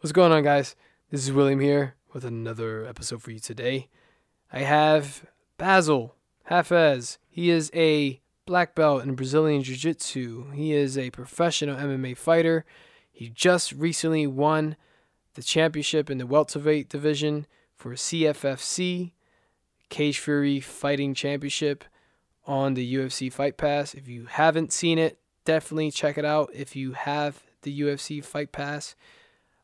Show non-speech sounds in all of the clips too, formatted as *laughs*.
What's going on, guys? This is William here with another episode for you today. I have Basil Hafez. He is a black belt in Brazilian Jiu Jitsu. He is a professional MMA fighter. He just recently won the championship in the welterweight division for CFFC, Cage Fury Fighting Championship on the UFC Fight Pass. If you haven't seen it, definitely check it out. If you have the UFC Fight Pass,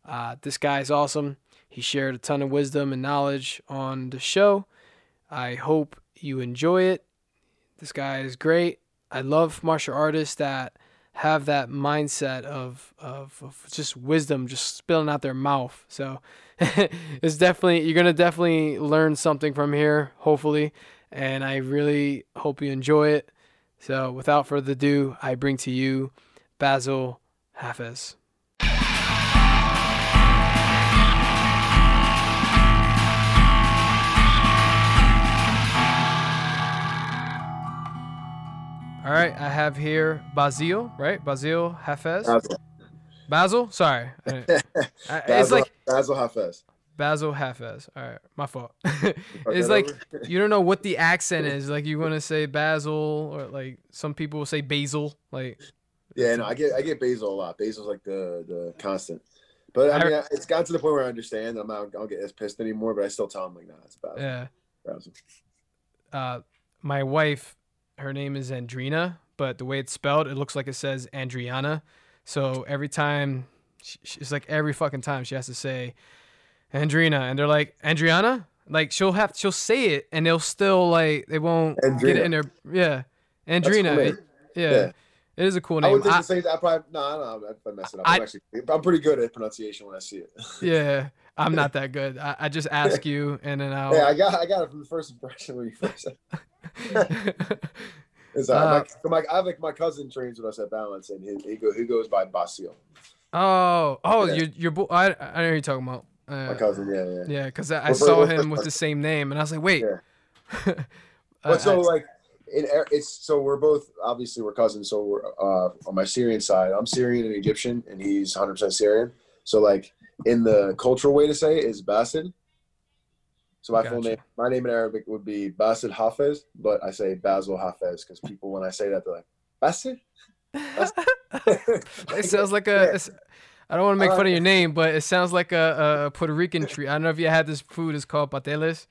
uh, this guy is awesome. He shared a ton of wisdom and knowledge on the show. I hope you enjoy it. This guy is great. I love martial artists that have that mindset of, of, of just wisdom just spilling out their mouth. So *laughs* it's definitely, you're going to definitely learn something from here, hopefully. And I really hope you enjoy it. So without further ado, I bring to you Basil Hafez. All right, I have here Basil, right? Basil Hafez. Basil. Basil? Sorry. *laughs* I- I- it's Basil, like Basil Hafez. Basil Hafez. All right, my fault. *laughs* It's like you don't know what the accent *laughs* is. Like you want to say Basil, or like some people will say Basil. Like yeah, no, I get I get Basil a lot. Basil's like the the constant. But I I- mean, it's gotten to the point where I understand. I'm not. I don't get as pissed anymore. But I still tell him like, nah, it's Basil. yeah. Basil. Uh, my wife, her name is Andrina, but the way it's spelled, it looks like it says Andriana. So every time, she, she's like every fucking time she has to say Andrina, and they're like Andriana. Like she'll have she'll say it, and they'll still like they won't get it in their yeah. Andrina, it- yeah, Yeah. it is a cool name. I would think I- the same. I probably no, I I mess it up. I- I'm actually. I'm pretty good at pronunciation when I see it. yeah, *laughs* I'm not that good. I, I just ask you, and then *laughs* I'll. yeah, I got. I got it from the first impression when you first. It's, *laughs* uh, Uh, my, my, I have like my cousin trains with us at Balance, and he, he, go, he goes by Basil. oh, oh, Yeah. your your boy. I I know who you're talking about. Uh, My cousin, yeah, yeah. Yeah, because I, I saw him with the same name, and I was like, wait. Yeah. *laughs* Uh, so like, in it's so we're both obviously we're cousins. So we're uh, on my Syrian side, I'm Syrian and Egyptian, and he's 100 percent Syrian. So like in the cultural way to say it is Basid. So my full name, my name in Arabic would be Basid Hafez, but I say Basil Hafez because people when I say that they're like Basid. *laughs* it sounds like a. I don't want to make Uh, fun of your name, but it sounds like a, a Puerto Rican treat. I don't know if you had this food. It's called pateles.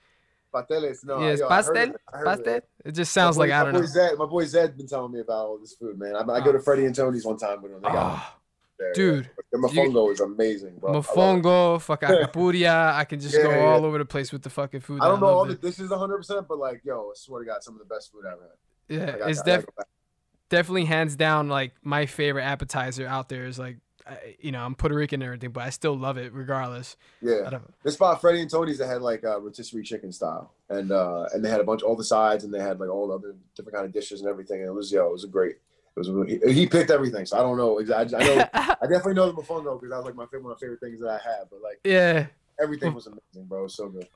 Pateles, no, yes, yo, pastel, it. Of it. pastel. It just sounds My like I don't boy know. Zed, my boy Zed been telling me about all this food, man. I, I go to Freddie and Tony's one time with him. They got Oh, there. dude, the mofongo is amazing, bro. I love mofongo, fucking alcapurria. I can just go Yeah, all yeah. over the place with the fucking food. I don't know love all the dishes 100, percent but like, yo, I swear to God, some of the best food I've had. Yeah, I got- it's I gotta def- go back. definitely hands down like my favorite appetizer out there is like, I, you know, I'm Puerto Rican and everything, but I still love it regardless. I Yeah, don't, this spot Freddie and Tony's that had like uh, rotisserie chicken style, and uh, and they had a bunch all the sides, and they had like all the other different kind of dishes and everything. And it was yo, it was a great. Was really, he, picked everything, so I don't know. exactly. I know *laughs* I definitely know the mofongo because that was like my favorite, one of my favorite things that I had. But like yeah. everything was amazing, bro. It was so good.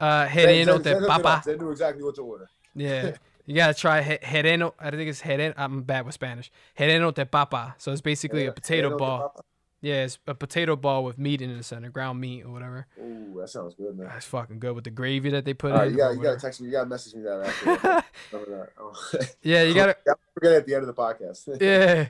Uh, Zed- Hereno Zed- de Zed hooked it papa. Zed knew exactly what to order. *laughs* Yeah. You gotta try Hereno. I think it's Hereno. I'm bad with Spanish. Hereno de papa. So it's basically Yeah, a potato Zed ball. Hooked it up. Yeah, it's a potato ball with meat in the center, ground meat or whatever. Ooh, that sounds good, man. That's fucking good with the gravy that they put All right, in. you got or you got to text me. You got to message me that after. *laughs* That. Oh. yeah, you *laughs* gotta. Yeah, forget it at the end of the podcast. *laughs* Yeah.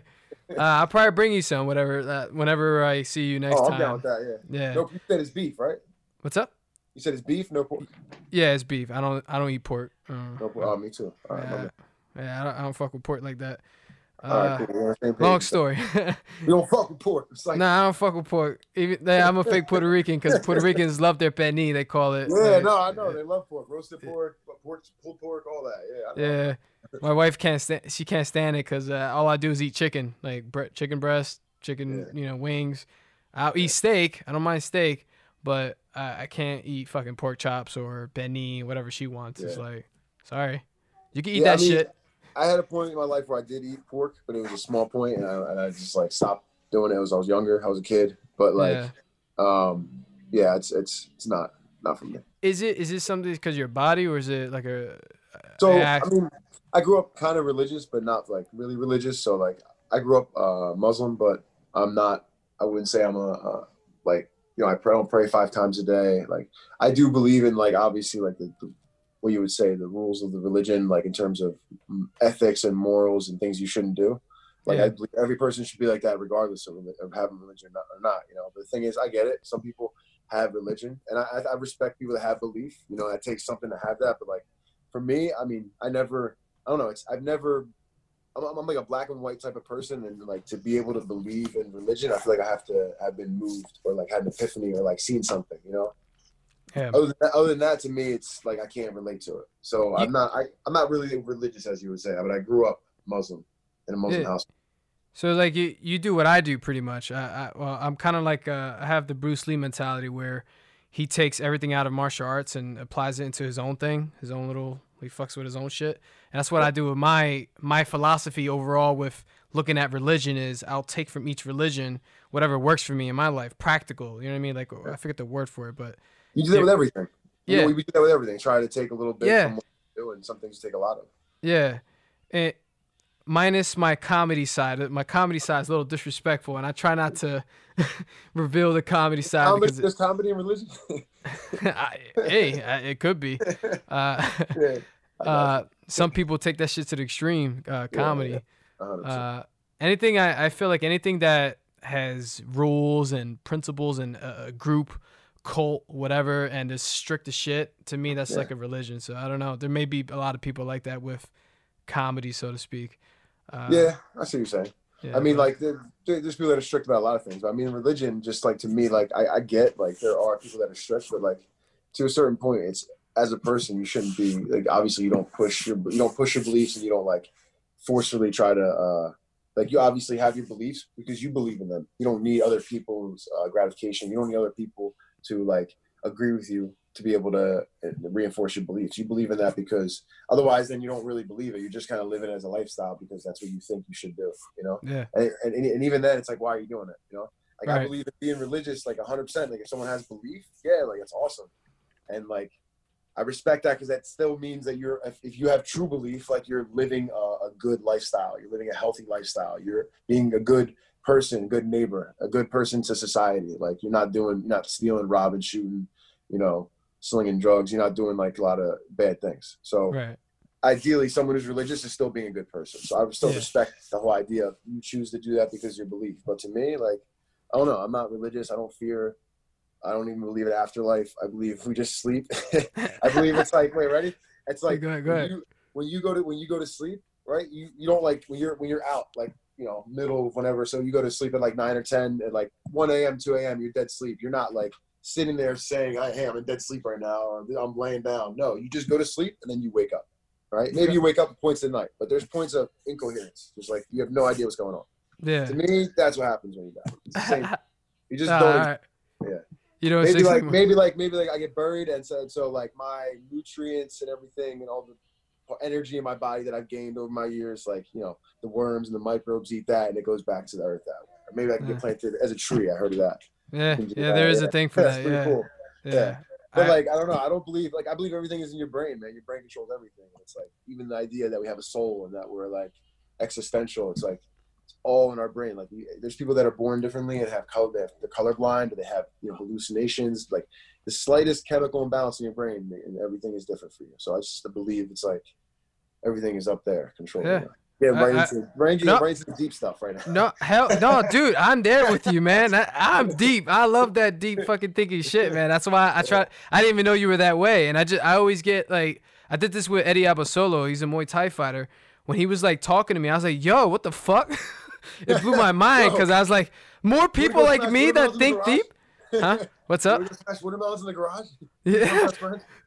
Uh, I'll probably bring you some, whatever. Uh, whenever I see you next oh, I'm time. down with that. Yeah. Yeah. No, you said it's beef, right? What's up? You said it's beef, no pork. Yeah, it's beef. I don't. I don't eat pork. Uh, No pork. Oh, me too. All right, yeah, yeah I, don't, I don't fuck with pork like that. Uh, All right, cool. We're on the same page. long story. *laughs* We don't fuck with pork. It's like, nah, I don't fuck with pork. Even yeah, I'm a fake *laughs* Puerto Rican because Puerto Ricans love their penne. They call it. yeah, Like, no, I know they love pork, roasted pork, pork, pulled pork, all that. Yeah, I know. Yeah, my wife can't stand. She can't stand it because uh, all I do is eat chicken, like bre- chicken breast, chicken, Yeah. you know, wings. I'll eat steak. I don't mind steak, but I, I can't eat fucking pork chops or beni, whatever she wants. It's like, sorry, you can eat Yeah, I that mean, shit. I had a point in my life where I did eat pork, but it was a small point, and I, and I just like stopped doing it. As I was younger, I was a kid, but like, yeah. um, yeah, it's it's it's not not for me. Is it is it something because your body or is it like a? So Yeah. I mean, I grew up kind of religious, but not like really religious. So like, I grew up uh, Muslim, but I'm not. I wouldn't say I'm a uh, like you know, I pray, I don't pray five times a day. Like I do believe in like obviously like the, the what you would say the rules of the religion, like in terms of mm, ethics and morals and things you shouldn't do. Like Yeah. I believe every person should be like that regardless of, of having religion or not, or not. You know, but the thing is, I get it. Some people have religion, and I, I I respect people that have belief. You know, it takes something to have that. But like for me, I mean, I never, I don't know. It's I've never. I'm, I'm like a black and white type of person, and like to be able to believe in religion, I feel like I have to have been moved or like had an epiphany or like seen something. You know. Yeah. Other than that, other than that, to me, it's like I can't relate to it. So You- I'm not. I, I'm not really religious, as you would say, but I grew up Muslim in a Muslim Yeah. house. So like you, you do what I do pretty much. I, I well, I'm kind of like uh, I have the Bruce Lee mentality where he takes everything out of martial arts and applies it into his own thing, his own little. He fucks with his own shit, and that's what I do with my my philosophy overall with looking at religion is I'll take from each religion whatever works for me in my life, practical. You know what I mean? Like I forget the word for it, but You do that with everything. You Yeah. know, we do that with everything. Try to take a little bit Yeah. from what you do, and some things take a lot of. Yeah, and minus my comedy side. My comedy side is a little disrespectful, and I try not to *laughs* reveal the comedy side Comedy, because, there's comedy and religion. *laughs* I, hey, I- it could be. *laughs* Uh, yeah. Uh, some people take that shit to the extreme. Uh, comedy. you. 100%. Uh, anything I, I feel like anything that has rules and principles and a group, cult, whatever, and is strict as shit. To me, that's Yeah. like a religion. So I don't know. There may be a lot of people like that with comedy, so to speak. Uh, yeah, I see what you're saying. yeah, I mean, but- like, there, there- there's people that are strict about a lot of things. But I mean, religion, just like to me, like, I, I get, like, there are people that are strict, but like, to a certain point, it's as a person, you shouldn't be like. Obviously, you don't push your you don't push your beliefs, and you don't like forcefully try to uh like. You obviously have your beliefs because you believe in them. You don't need other people's uh, gratification. You don't need other people to like agree with you to be able to uh, reinforce your beliefs. You believe in that because otherwise, then you don't really believe it. You're just kind of living it as a lifestyle because that's what you think you should do. You know? Yeah, and, and, and even then it's like why are you doing it you know? Like i believe in being religious like 100% like if someone has belief yeah like it's awesome. And like i respect that because that still means that you're if, if you have true belief like you're living a, a good lifestyle. You're living a healthy lifestyle. You're being a good person good neighbor a good person to society like you're not doing you're not stealing robbing shooting you know slinging drugs you're not doing like a lot of bad things so right. ideally someone who's religious is still being a good person. So I would still Yeah. respect the whole idea of you choose to do that because of your belief. But to me, like, I don't know, I'm not religious. I don't fear. I don't even believe in afterlife. I believe we just sleep. *laughs* I believe it's like, wait, ready? It's like go ahead, go when you when you go to when you go to sleep, right? You you don't like when you're when you're out, like you know, middle of whenever. So you go to sleep at like nine or ten, at like one a.m., two a.m. You're dead sleep. You're not like sitting there saying, "I am in dead sleep right now," or "I'm laying down." No, you just go to sleep and then you wake up. Right? Maybe you wake up at points in the night, but there's points of incoherence. Just like you have no idea what's going on. Yeah. To me, that's what happens when you die. It's the same. *laughs* You just don't. alright. yeah. You know, maybe six- like maybe like maybe like I get buried and so so like my nutrients and everything and all the energy in my body that I've gained over my years, like you know the worms and the microbes eat that and it goes back to the earth that way. Or maybe I can Yeah. get planted as a tree. I heard of that. yeah, yeah, that, there is yeah. a thing for That's that. pretty Yeah, cool. yeah. Yeah. But I- like I don't know, I don't believe like I believe everything is in your brain, man. Your brain controls everything. It's like even the idea that we have a soul and that we're like existential. It's like it's all in our brain. Like we, there's people that are born differently and have color. They have, they're colorblind or they have you know hallucinations. Like the slightest chemical imbalance in your brain and everything is different for you. So I just believe it's like everything is up there controlled. Yeah. Yeah, right I- into right into, No. right into deep stuff right now. No, hell, no, *laughs* dude, I'm there with you, man. I, I'm deep. I love that deep *laughs* fucking thinking shit, man. That's why I try. I didn't even know you were that way, and I just, I always get like, I did this with Eddie Abasolo. He's a Muay Thai fighter. When he was like talking to me, I was like, "Yo, what the fuck?" *laughs* it blew my mind because I was like, more people like me that watermelons in the think garage? deep, huh? What's up? wanna go smash watermelons in the garage. Yeah.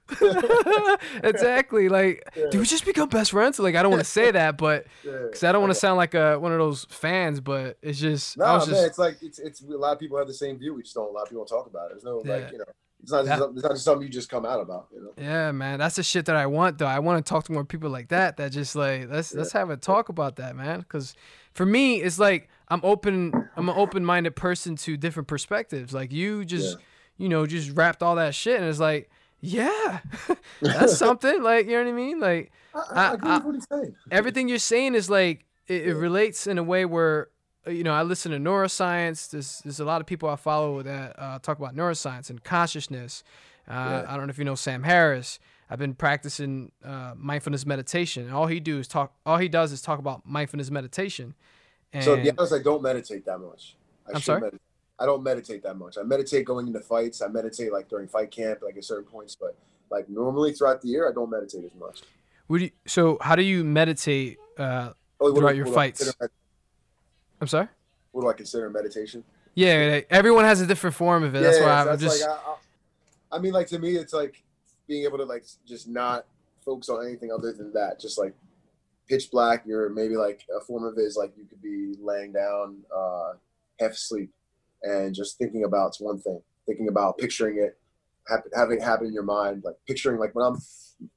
*laughs* Exactly. Like, Yeah. do we just become best friends? Like, I don't want to say that, but *laughs* Yeah. because I don't want to sound like a one of those fans. But it's just, No, I was man, just, it's like it's it's a lot of people have the same view. We just don't. A lot of people talk about it. There's no Yeah. like you know. It's not. That- it's not just something you just come out about. You know. yeah, man, that's the shit that I want. Though I want to talk to more people like that. That just like let's let's have a talk about that, man. Because for me, it's like I'm open. I'm an open-minded person to different perspectives. Like you just, you know, just wrapped all that shit, and it's like, yeah, *laughs* that's *laughs* something. Like you know what I mean? Like I, I- I, agree with what he's saying. everything you're saying is like it, it relates in a way where uh, you know, I listen to neuroscience. There's there's a lot of people I follow that uh, talk about neuroscience and consciousness. Uh, Yeah. I don't know if you know Sam Harris. I've been practicing uh, mindfulness meditation. And all he do is talk. All he does is talk about mindfulness meditation. And So to be honest, I don't meditate that much. I I'm sorry? meditate. I don't meditate that much. I meditate going into fights. I meditate like during fight camp, like at certain points. But like normally throughout the year, I don't meditate as much. would you, so how do you meditate? Uh, Oh, Throughout your I fights. med- I'm sorry. What do I consider meditation? Yeah, like, everyone has a different form of it. That's why I'm that's just. like I, I, I mean, like to me, it's like being able to like just not focus on anything other than that. Just like pitch black. You're maybe like a form of it is like you could be laying down, uh, half asleep, and just thinking about it's one thing, thinking about picturing it, having it happen in your mind, like picturing like when I'm,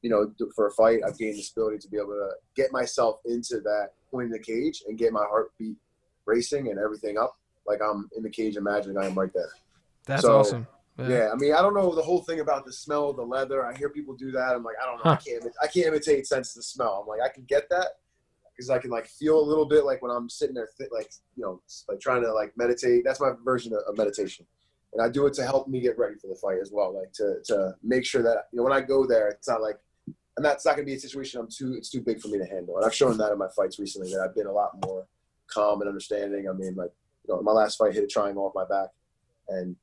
you know, for a fight, I've gained this ability to be able to get myself into that point in the cage and get my heartbeat racing and everything up, like I'm in the cage, imagining I am right there. that's so, awesome. Yeah, I mean, I don't know the whole thing about the smell of the leather. I hear people do that. I'm like, I don't know. I can't. I can't imitate sense the smell. I'm like, I can get that because I can like feel a little bit like when I'm sitting there, th- like you know, like trying to like meditate. That's my version of, of meditation, and I do it to help me get ready for the fight as well. Like to to make sure that you know when I go there, it's not like. And that's not going to be a situation I'm too. It's too big for me to handle. And I've shown that in my fights recently that I've been a lot more calm and understanding. I mean, like you know, my last fight hit a triangle off my back, and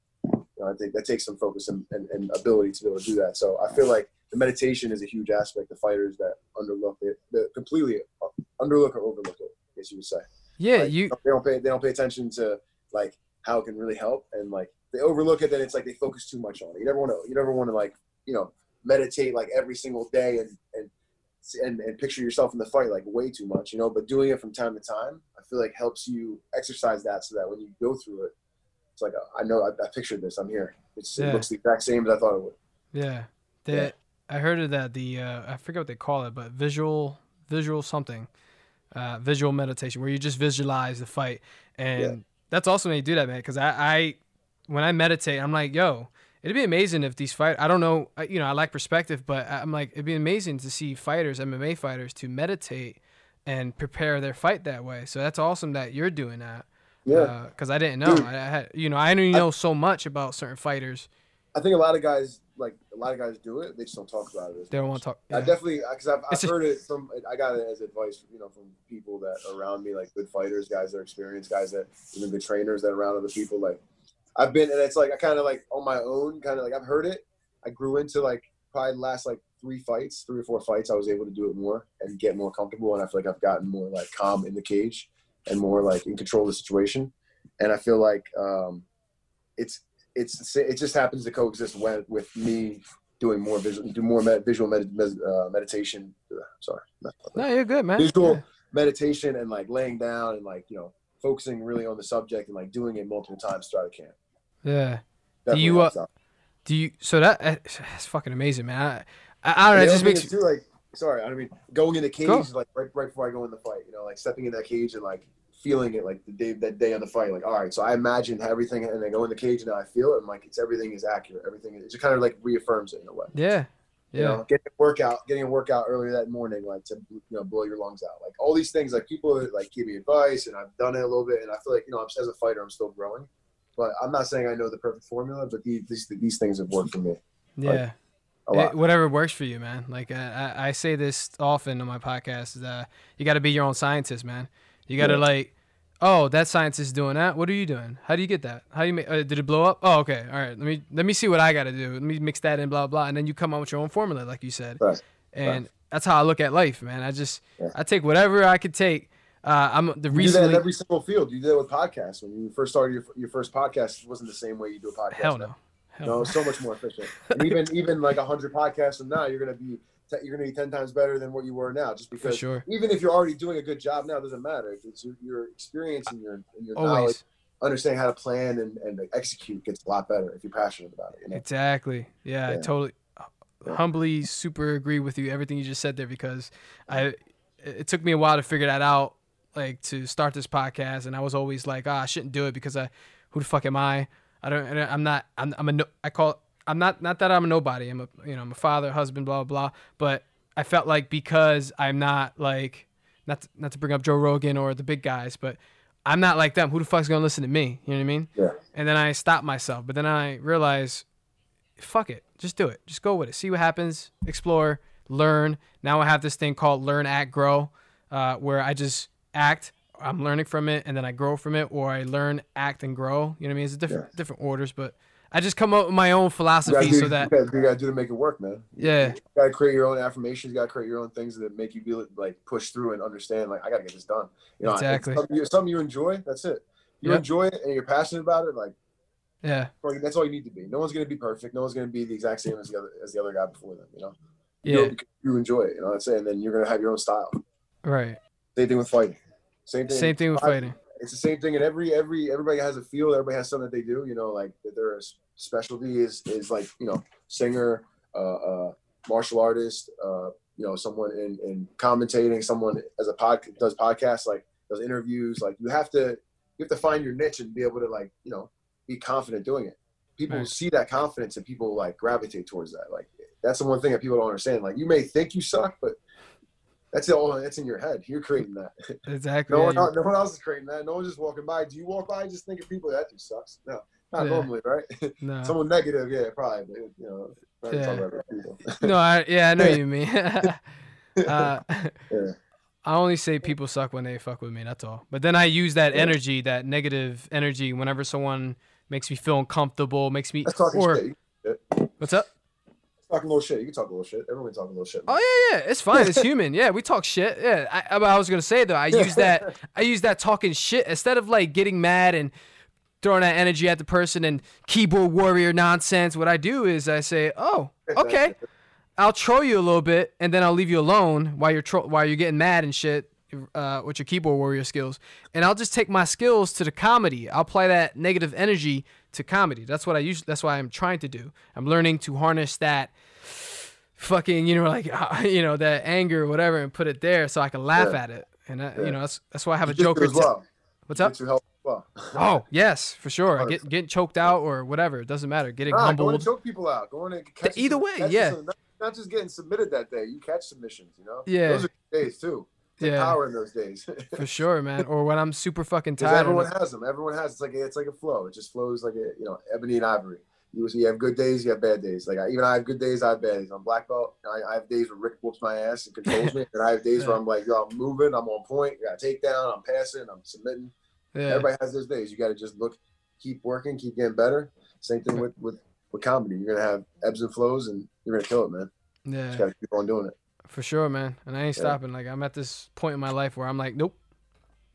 you know, I think that takes some focus and, and, and ability to be able to do that. So I feel like the meditation is a huge aspect of fighters that underlook it, that completely uh, underlook or overlook it. I guess you would say. Yeah, Like, you. they don't pay they don't pay attention to like how it can really help, and like they overlook it. Then it's like they focus too much on it. You never want to you never want to like you know meditate like every single day and and and, and picture yourself in the fight like way too much, you know. But doing it from time to time, I feel like helps you exercise that so that when you go through it, it's like I know I, I pictured this. I'm here. It's, Yeah. It looks the exact same as I thought it would. Yeah. The, Yeah. I heard of that. The uh, I forget what they call it, but visual visual something, uh, visual meditation, where you just visualize the fight, and Yeah. that's awesome When you do that, man. Because I, I, when I meditate, I'm like, yo, it'd be amazing if these fight. I don't know, you know, I like perspective, but I'm like, it'd be amazing to see fighters, MMA fighters, to meditate and prepare their fight that way. So that's awesome that you're doing that. Yeah, uh, Because I didn't know. Dude. I, I had, you know, I only know so much about certain fighters. I think a lot of guys like a lot of guys do it. They just don't talk about it. As They don't want to talk. I definitely uh, because I've, I've a- heard it from I got it as advice, you know, from people that around me, like good fighters, guys that are experienced, guys that even good trainers that are around other people. Like I've been, and it's like I kind of like on my own, kind of like I've heard it. I grew into like probably the last like three fights, three or four fights. I was able to do it more and get more comfortable, and I feel like I've gotten more like calm in the cage and more like in control of the situation. And I feel like um, it's it's it just happens to coexist when, with me doing more visual, do more med, visual med, med, uh, meditation. uh, Sorry, No, you're good, man. visual Yeah. meditation and like laying down and like you know focusing really on the subject and like doing it multiple times throughout the camp. Yeah. Definitely you, uh. Do you? So that that's fucking amazing, man. I, I, I don't know. It just makes too like sorry, I mean going in the cage is like right right before I go in the fight. You know, like stepping in that cage and like feeling it like the day that day on the fight. Like all right, so I imagine everything and I go in the cage and I feel it and like it's everything is accurate. Everything it just kind of like reaffirms it in a way. yeah, You yeah, know, getting a workout, getting a workout earlier that morning, like to you know blow your lungs out, like all these things. Like people like give me advice, and I've done it a little bit, and I feel like you know, as a fighter, I'm still growing. But I'm not saying I know the perfect formula, but these these, these things have worked for me yeah. lot. Eh, whatever works for you, man. Like I, I, I say this often on my podcast is that you got to be your own scientist, man. You got to Yeah. like, oh, that scientist is doing that. What are you doing? How do you get that? How do you make? Uh, did it blow up? Oh, okay. All right. Let me let me see what I got to do. Let me mix that in, blah blah, and then you come up with your own formula, like you said. Right. And that's how I look at life, man. I just Yeah. I take whatever I could take. Uh, I'm the do in every single field. You did that with podcasts. When you first started your, your first podcast, it wasn't the same way you do a podcast. Hell no. Hell No, it's so much more efficient. *laughs* And even even like hundred podcasts from now, you're gonna be you're gonna be ten times better than what you were now, just because. sure. Even if you're already doing a good job now, it doesn't matter. It's your, your experience and your and your knowledge, understanding how to plan and, and execute gets a lot better if you're passionate about it. You know? Exactly. Yeah, I Yeah. totally Yeah. humbly super agree with you everything you just said there because I it took me a while to figure that out like to start this podcast and I was always like, "Ah, I shouldn't do it because I who the fuck am I? I don't I don't- I'm not I'm I'm a no, I call I'm not not that I'm a nobody. I'm a you know, I'm a father, husband, blah blah blah, but I felt like because I'm not like not to, not to bring up Joe Rogan or the big guys, but I'm not like them. Who the fuck's gonna listen to me? You know what I mean? Yeah. And then I stop myself. But then I realize, fuck it, just do it. Just go with it. See what happens. Explore. Learn. Now I have this thing called Learn, Act, Grow, uh, where I just act. I'm learning from it, and then I grow from it, or I learn, act, and grow. You know what I mean? It's different different orders, but I just come up with my own You philosophy do, so that you, gotta, you gotta do to make it work, man. yeah, You gotta create your own affirmations. You gotta create your own things that make you be like push through and understand. Like I gotta get this done. You know, Exactly. Something you, something you enjoy. That's it. You Yep. enjoy it and you're passionate about it. Like yeah, that's all you need to be. No one's gonna be perfect. No one's gonna be the exact same as the other as the other guy before them. You know. You yeah, it because you enjoy it. You know. That's it. And then you're gonna have your own style. right. Same thing with fighting. Same thing. Same thing with fighting. It's the same thing in every every everybody has a field. Everybody has something that they do. You know, like their specialty is is like you know singer, uh, uh, martial artist, uh, you know, someone in in commentating, someone as a pod does podcasts, like does interviews. Like you have to you have to find your niche and be able to like you know be confident doing it. People Right. see that confidence and people like gravitate towards that. Like that's the one thing that people don't understand. Like you may think you suck, but that's all that's in your head. You're creating that. *laughs* Exactly. No one, no one else is creating that. No one's just walking by. Do you walk by just think of people that dude sucks? No, not Yeah. normally, right? *laughs* no. Someone negative, yeah, probably. But, you know, Yeah. talking about people. *laughs* no, I, yeah, I know what you mean. uh, Yeah. I only say people suck when they fuck with me. That's all. But then I use that energy, that negative energy, whenever someone makes me feel uncomfortable, makes me or shit. What's up? Talking a little shit. You can talk a little shit. Everyone talking a little shit. Oh yeah, yeah, it's fine. It's *laughs* human. Yeah, we talk shit. Yeah, I, I, I was gonna say though, I use that. *laughs* I use that talking shit instead of like getting mad and throwing that energy at the person and keyboard warrior nonsense. What I do is I say, oh, okay, *laughs* I'll troll you a little bit and then I'll leave you alone while you're tro- while you're getting mad and shit uh, with your keyboard warrior skills, and I'll just take my skills to the comedy. I'll apply that negative energy to comedy. That's what I usually. That's what I'm trying to do. I'm learning to harness that fucking you know like *laughs* uh, you know that anger or whatever and put it there so I can laugh Yeah. at it. And I, Yeah. you know that's that's why I have a joker. as t- well. What's up? Jujitsu helps as well. Oh *laughs* yes, for sure. Get getting choked out or whatever. It doesn't matter. Getting Nah, going humbled. to choke people out. Going to catch Either some- way, catch yeah. some- not, not just getting submitted that day. You catch submissions. You know. Yeah. Those are days too. Yeah. power in those days. *laughs* For sure, man. Or when I'm super fucking tired. everyone has them. Everyone has. It's like it's like a flow. It just flows like a you know ebony and ivory. You, you have good days, you have bad days. Like I, even I have good days, I have bad days. I'm black belt. I, I have days where Rick whoops my ass and controls me, *laughs* and I have days where I'm like, yo, I'm moving, I'm on point, I got takedown, I'm passing, I'm submitting. yeah. Everybody has those days. You got to just look, keep working, keep getting better. Same thing with with with comedy. You're gonna have ebbs and flows, and you're gonna kill it, man. yeah. Just gotta keep on doing it. For sure, man. And I ain't Yeah. stopping. Like I'm at this point in my life where I'm like, nope,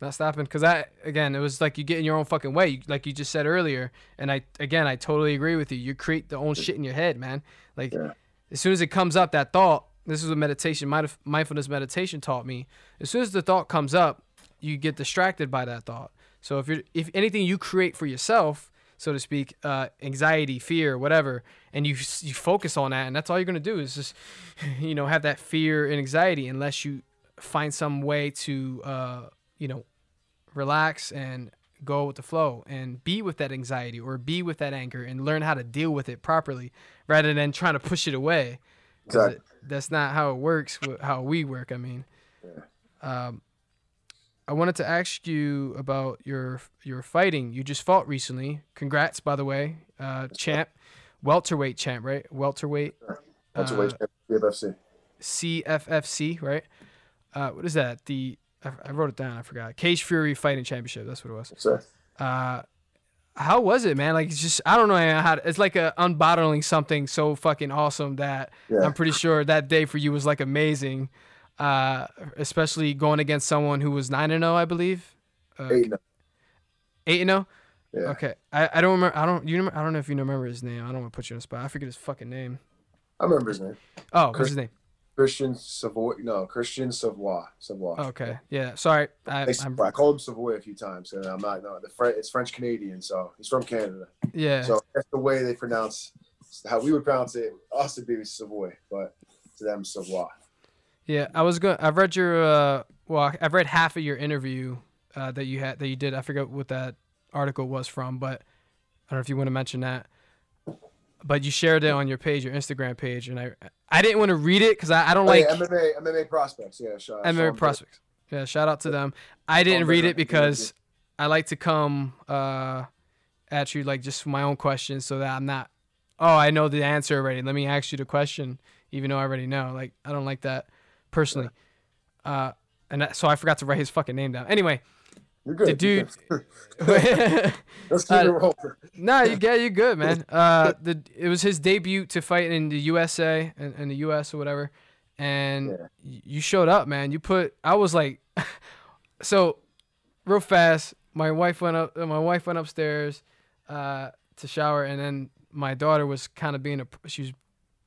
not stopping. Cause I again, it was like you get in your own fucking way, you, like you just said earlier. And I again, I totally agree with you. You create the own shit in your head, man. Like Yeah. as soon as it comes up, that thought. This is what meditation, mindf- mindfulness meditation taught me. As soon as the thought comes up, you get distracted by that thought. So if you're if anything you create for yourself, so to speak, uh, anxiety, fear, whatever, and you you focus on that, and that's all you're gonna do is just, *laughs* you know, have that fear and anxiety, unless you find some way to, uh, you know, relax and go with the flow and be with that anxiety or be with that anger and learn how to deal with it properly, rather than trying to push it away. Exactly. it- that's not how it works. How we work. I mean. Um, I wanted to ask you about your your fighting. You just fought recently. Congrats, by the way, uh, champ, welterweight champ, right? Welterweight, That's a Uh, to UFC. CFFC, right? Uh, what is that? The I, I wrote it down. I forgot. Cage Fury Fighting Championship. That's what it was. So, Uh, how was it, man? Like it's just I don't know how. To, it's like a unbottling something so fucking awesome that yeah. I'm pretty sure that day for you was like amazing. Uh, especially going against someone who was nine and zero, I believe. Uh, Eight, and zero. Yeah. Okay, I, I don't remember. I don't you remember, I don't know if you remember his name. I don't want to put you on the spot. I forget his fucking name. I remember his name. Oh, what's his name? Christian Savoy. No, Christian Savoy. Savoy. Okay, yeah. Sorry, I, I called him Savoy a few times, and I'm not. No, the French. It's French Canadian, so he's from Canada. yeah. So that's the way they pronounce how we would pronounce it. Us would be Savoy, but to them Savoy. Yeah, I was going. I've read your. Uh, well, I've read half of your interview uh, that you had that you did. I forget what that article was from, but I don't know if you want to mention that. But you shared it on your page, your Instagram page, and I I didn't want to read it because I, I don't Oh, like yeah, MMA MMA prospects. Yeah, Sean, MMA Sean prospects. Yeah, shout out to them. I didn't read it because I like to come uh, at you like just my own questions so that I'm not. Oh, I know the answer already. Let me ask you the question, even though I already know. Like I don't like that personally. Uh, and that, so I forgot to write his fucking name down. Anyway, You're good. the dude. Let's *laughs* *laughs* keep Uh, it rolling. no, you get you good, man. Uh, the it was his debut to fight in the USA in, in the US or whatever, and Yeah. you showed up, man. You put. I was like, *laughs* so, real fast. My wife went up. My wife went upstairs, uh, to shower, and then my daughter was kind of being a. She was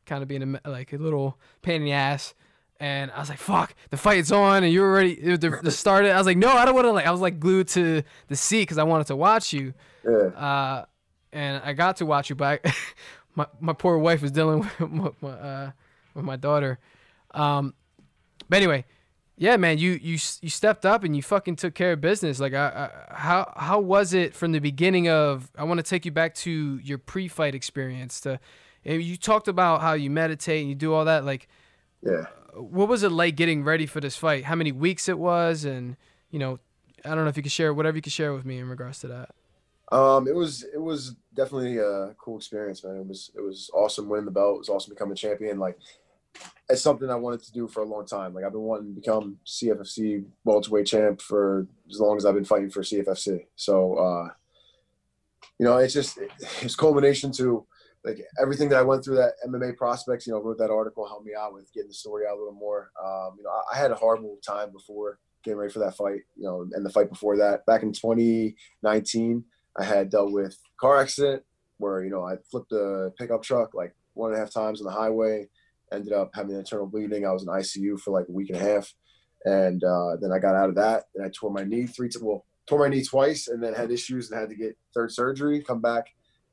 kind of being a like a little pain in the ass. And I was like, "Fuck, the fight's on, and you're already the, the started." I was like, "No, I don't want to." Like, I was like glued to the seat because I wanted to watch you Yeah. uh, and I got to watch you, but I, *laughs* my my poor wife was dealing *laughs* with my, my, uh, with my daughter. Um, but anyway, yeah, man, you you you stepped up and you fucking took care of business. Like, I, I, how how was it from the beginning of? I want to take you back to your pre-fight experience. To you talked about how you meditate and you do all that. Like, Yeah. What was it like getting ready for this fight? How many weeks it was, and you know, I don't know if you could share whatever you could share with me in regards to that. Um, it was it was definitely a cool experience, man. It was it was awesome winning the belt. It was awesome becoming champion. Like it's something I wanted to do for a long time. Like I've been wanting to become CFFC welterweight champ for as long as I've been fighting for CFFC. So uh, you know, it's just it's culmination to like everything that I went through that MMA prospects. You know, wrote that article, helped me out with getting the story out a little more. Um, you know, I, I had a horrible time before getting ready for that fight. You know, and the fight before that, back in 2019. I had dealt with car accident where you know I flipped a pickup truck like one and a half times on the highway. Ended up having internal bleeding. I was in ICU for like a week and a half, and uh, then I got out of that. And I tore my knee three. T- well, tore my knee twice, and then had issues and had to get third surgery. Come back.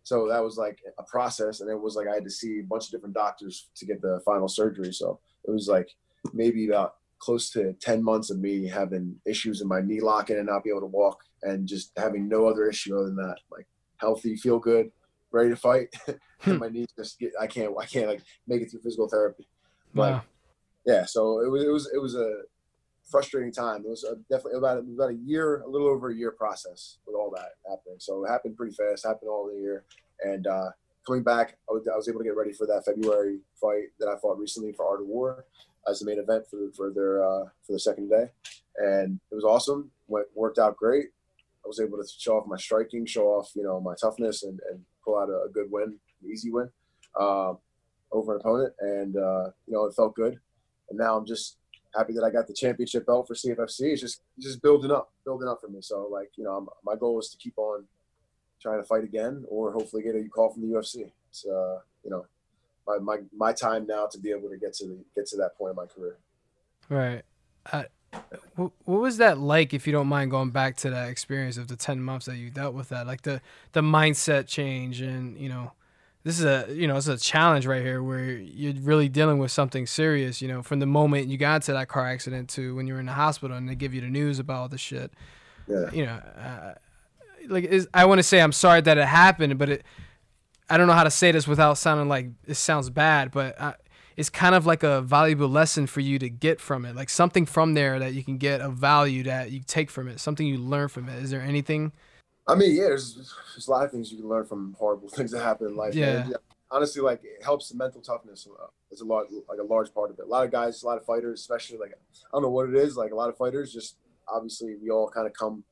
So that was like a process, and it was like I had to see a bunch of different doctors to get the final surgery. So it was like maybe about close to 10 months of me having issues in my knee locking and not be able to walk and just having no other issue other than that like healthy feel good ready to fight *laughs* hmm. and my knees just get i can't i can't like make it through physical therapy but Wow. yeah so it was it was it was a frustrating time it was definitely about about a year a little over a year process with all that happening so it happened pretty fast happened all the year and uh coming back I was, I was able to get ready for that february fight that i fought recently for art of war as the main event for for their uh, for the second day, and it was awesome. Went worked out great. I was able to show off my striking, show off you know my toughness, and, and pull out a, a good win, an easy win um, over an opponent, and uh, you know it felt good. And now I'm just happy that I got the championship belt for CFFC. It's just just building up, building up for me. So like you know I'm, my goal is to keep on trying to fight again, or hopefully get a call from the UFC. It's uh, you know my, my my time now to be able to get to the get to that point in my career. Right. Uh, what, was that like, if you don't mind going back to that experience of the 10 months that you dealt with that? Like the, the mindset change and, you know, this is a, you know, it's a challenge right here where you're really dealing with something serious, you know, from the moment you got into that car accident to when you were in the hospital and they give you the news about all this shit. Yeah. You know, uh, like is, I want to say I'm sorry that it happened, but it, I don't know how to say this without sounding like it sounds bad, but I, it's kind of like a valuable lesson for you to get from it, like something from there that you can get a value that you take from it, something you learn from it. Is there anything? I mean, yeah, there's, there's a lot of things you can learn from horrible *laughs* things that happen in life. Yeah. man. Honestly, like it helps the mental toughness. uh, It's a lot, like a large part of it. A lot of guys, a lot of fighters, especially like I don't know what it is. Like a lot of fighters, just obviously we all kind of come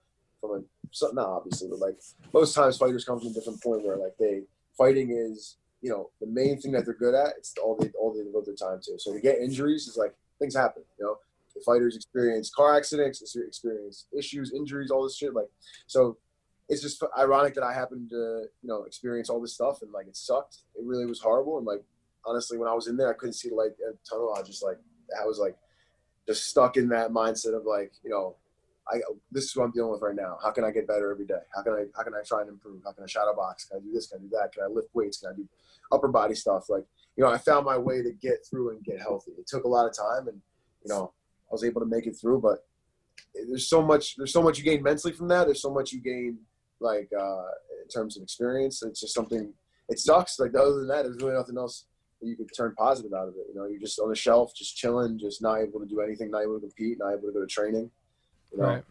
from a so- not obviously, but like most times fighters come from a different point where like they fighting is you know the main thing that they're good at. It's all they all they devote their time to. So to get injuries is like things happen. You know, the fighters experience car accidents, experience issues, injuries, all this shit. Like so it's just ironic that I happened to, you know, experience all this stuff and like it sucked. It really was horrible. And like, honestly, when I was in there, I couldn't see at the tunnel. I just like, I was like, just stuck in that mindset of like, you know, I this is what I'm dealing with right now. How can I get better every day? How can I how can I try and improve? How can I shadow box? Can I do this? Can I do that? Can I lift weights? Can I do upper body stuff? Like, you know, I found my way to get through and get healthy. It took a lot of time, and you know, I was able to make it through. But there's so much there's so much you gain mentally from that. There's so much you gain like uh, in terms of experience. It's just something. It sucks. Like other than that, there's really nothing else that you could turn positive out of it. You know, you're just on the shelf, just chilling, just not able to do anything, not able to compete, not able to go to training. You know, Right.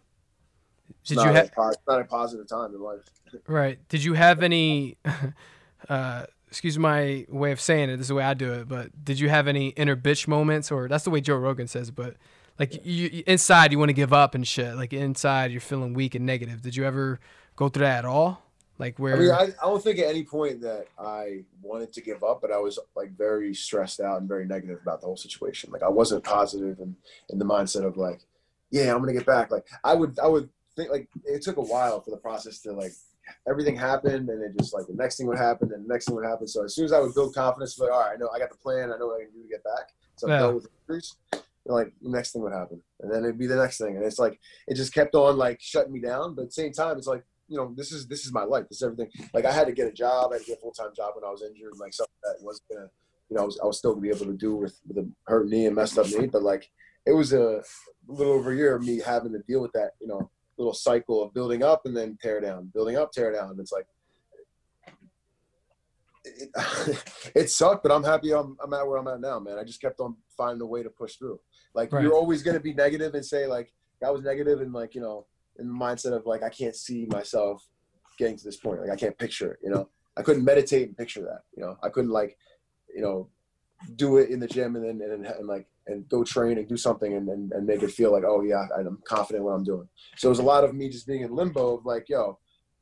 Did not you a have not a positive time in life. *laughs* right? Did you have any? *laughs* uh, excuse my way of saying it. This is the way I do it. But did you have any inner bitch moments, or that's the way Joe Rogan says? it, But like you inside, you want to give up and shit. Like inside, you're feeling weak and negative. Did you ever go through that at all? Like where? I mean, I, I don't think at any point that I wanted to give up, but I was like very stressed out and very negative about the whole situation. Like I wasn't positive and in the mindset of like, yeah, I'm gonna get back. Like I would, I would think like it took a while for the process to like everything happened and it just like the next thing would happen and the next thing would happen. So as soon as I would build confidence, like, all right, I know I got the plan, I know what I can do to get back. So I'm done with injuries. Like the next thing would happen, and then it'd be the next thing, and it's like it just kept on like shutting me down. But at the same time, it's like you know, this is this is my life. This is everything. Like I had to get a job. I had to get a full time job when I was injured. Like something that wasn't gonna, you know, I was, I was still gonna be able to do with with a hurt knee and messed up knee. But like it was a little over a year of me having to deal with that. You know, little cycle of building up and then tear down, building up, tear down. It's like. It, *laughs* it sucked, but I'm happy I'm, I'm at where I'm at now, man. I just kept on finding a way to push through. Like Right. you're always going to be negative and say like I was negative and like you know in the mindset of like I can't see myself getting to this point. Like I can't picture it. You know, I couldn't meditate and picture that. You know, I couldn't like, you know, do it in the gym and then and, and like and go train and do something and, and and make it feel like oh yeah I'm confident what I'm doing. So it was a lot of me just being in limbo of like yo,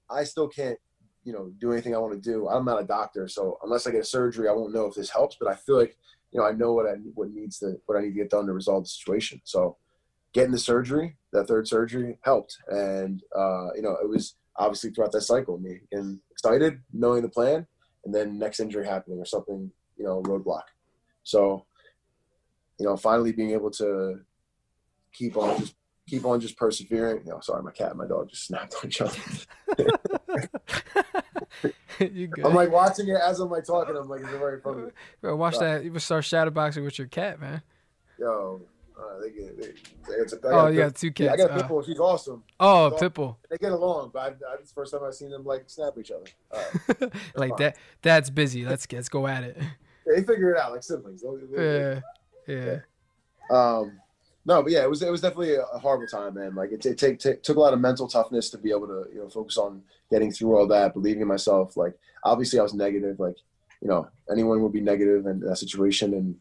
I still can't you know do anything I want to do. I'm not a doctor, so unless I get a surgery, I won't know if this helps. But I feel like you know I know what I what needs to what I need to get done to resolve the situation. So getting the surgery, that third surgery helped. And, uh, you know, it was obviously throughout that cycle, me getting excited, knowing the plan, and then next injury happening or something, you know, roadblock. So, you know, finally being able to keep on just keep on just persevering. You know, sorry, my cat and my dog just snapped on each other. *laughs* you good? I'm like watching it as I'm like talking. I'm like, it's very funny. Bro, watch that. You start shadowboxing with your cat, man. Yo, uh, they get, they, it's a, Oh, got a you pit- got two yeah, I got Uh, pitbull. She's awesome. oh, Dog. Pitbull. They get along, but I, I, it's the first time I've seen them like snap each other. *laughs* Right. like fine. that. Dad's busy. Let's let's go at it. they figure it out like siblings. They'll- Yeah, yeah. Um, no, but yeah, it was it was definitely a horrible time, man. Like it, it take, take, took a lot of mental toughness to be able to you know focus on getting through all that, believing in myself. Like obviously, I was negative. Like you know, anyone would be negative in that situation, and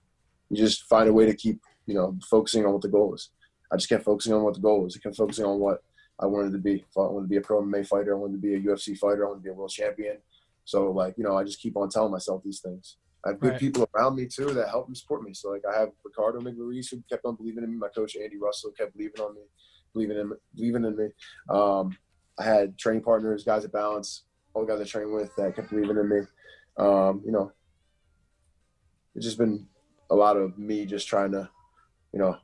you just find a way to keep you know focusing on what the goal is. I just kept focusing on what the goal was. I kept focusing on what I wanted to be. I wanted to be a pro MMA fighter. I wanted to be a UFC fighter. I wanted to be a world champion. So like you know, I just keep on telling myself these things. I have good Right. people around me too that help and support me. So like I have Ricardo Migliarese who kept on believing in me. My coach Andy Russell kept believing on me, believing in believing in me. Um, I had training partners, guys at Balance, all the guys I trained with that kept believing in me. Um, you know, it's just been a lot of me just trying to, you know,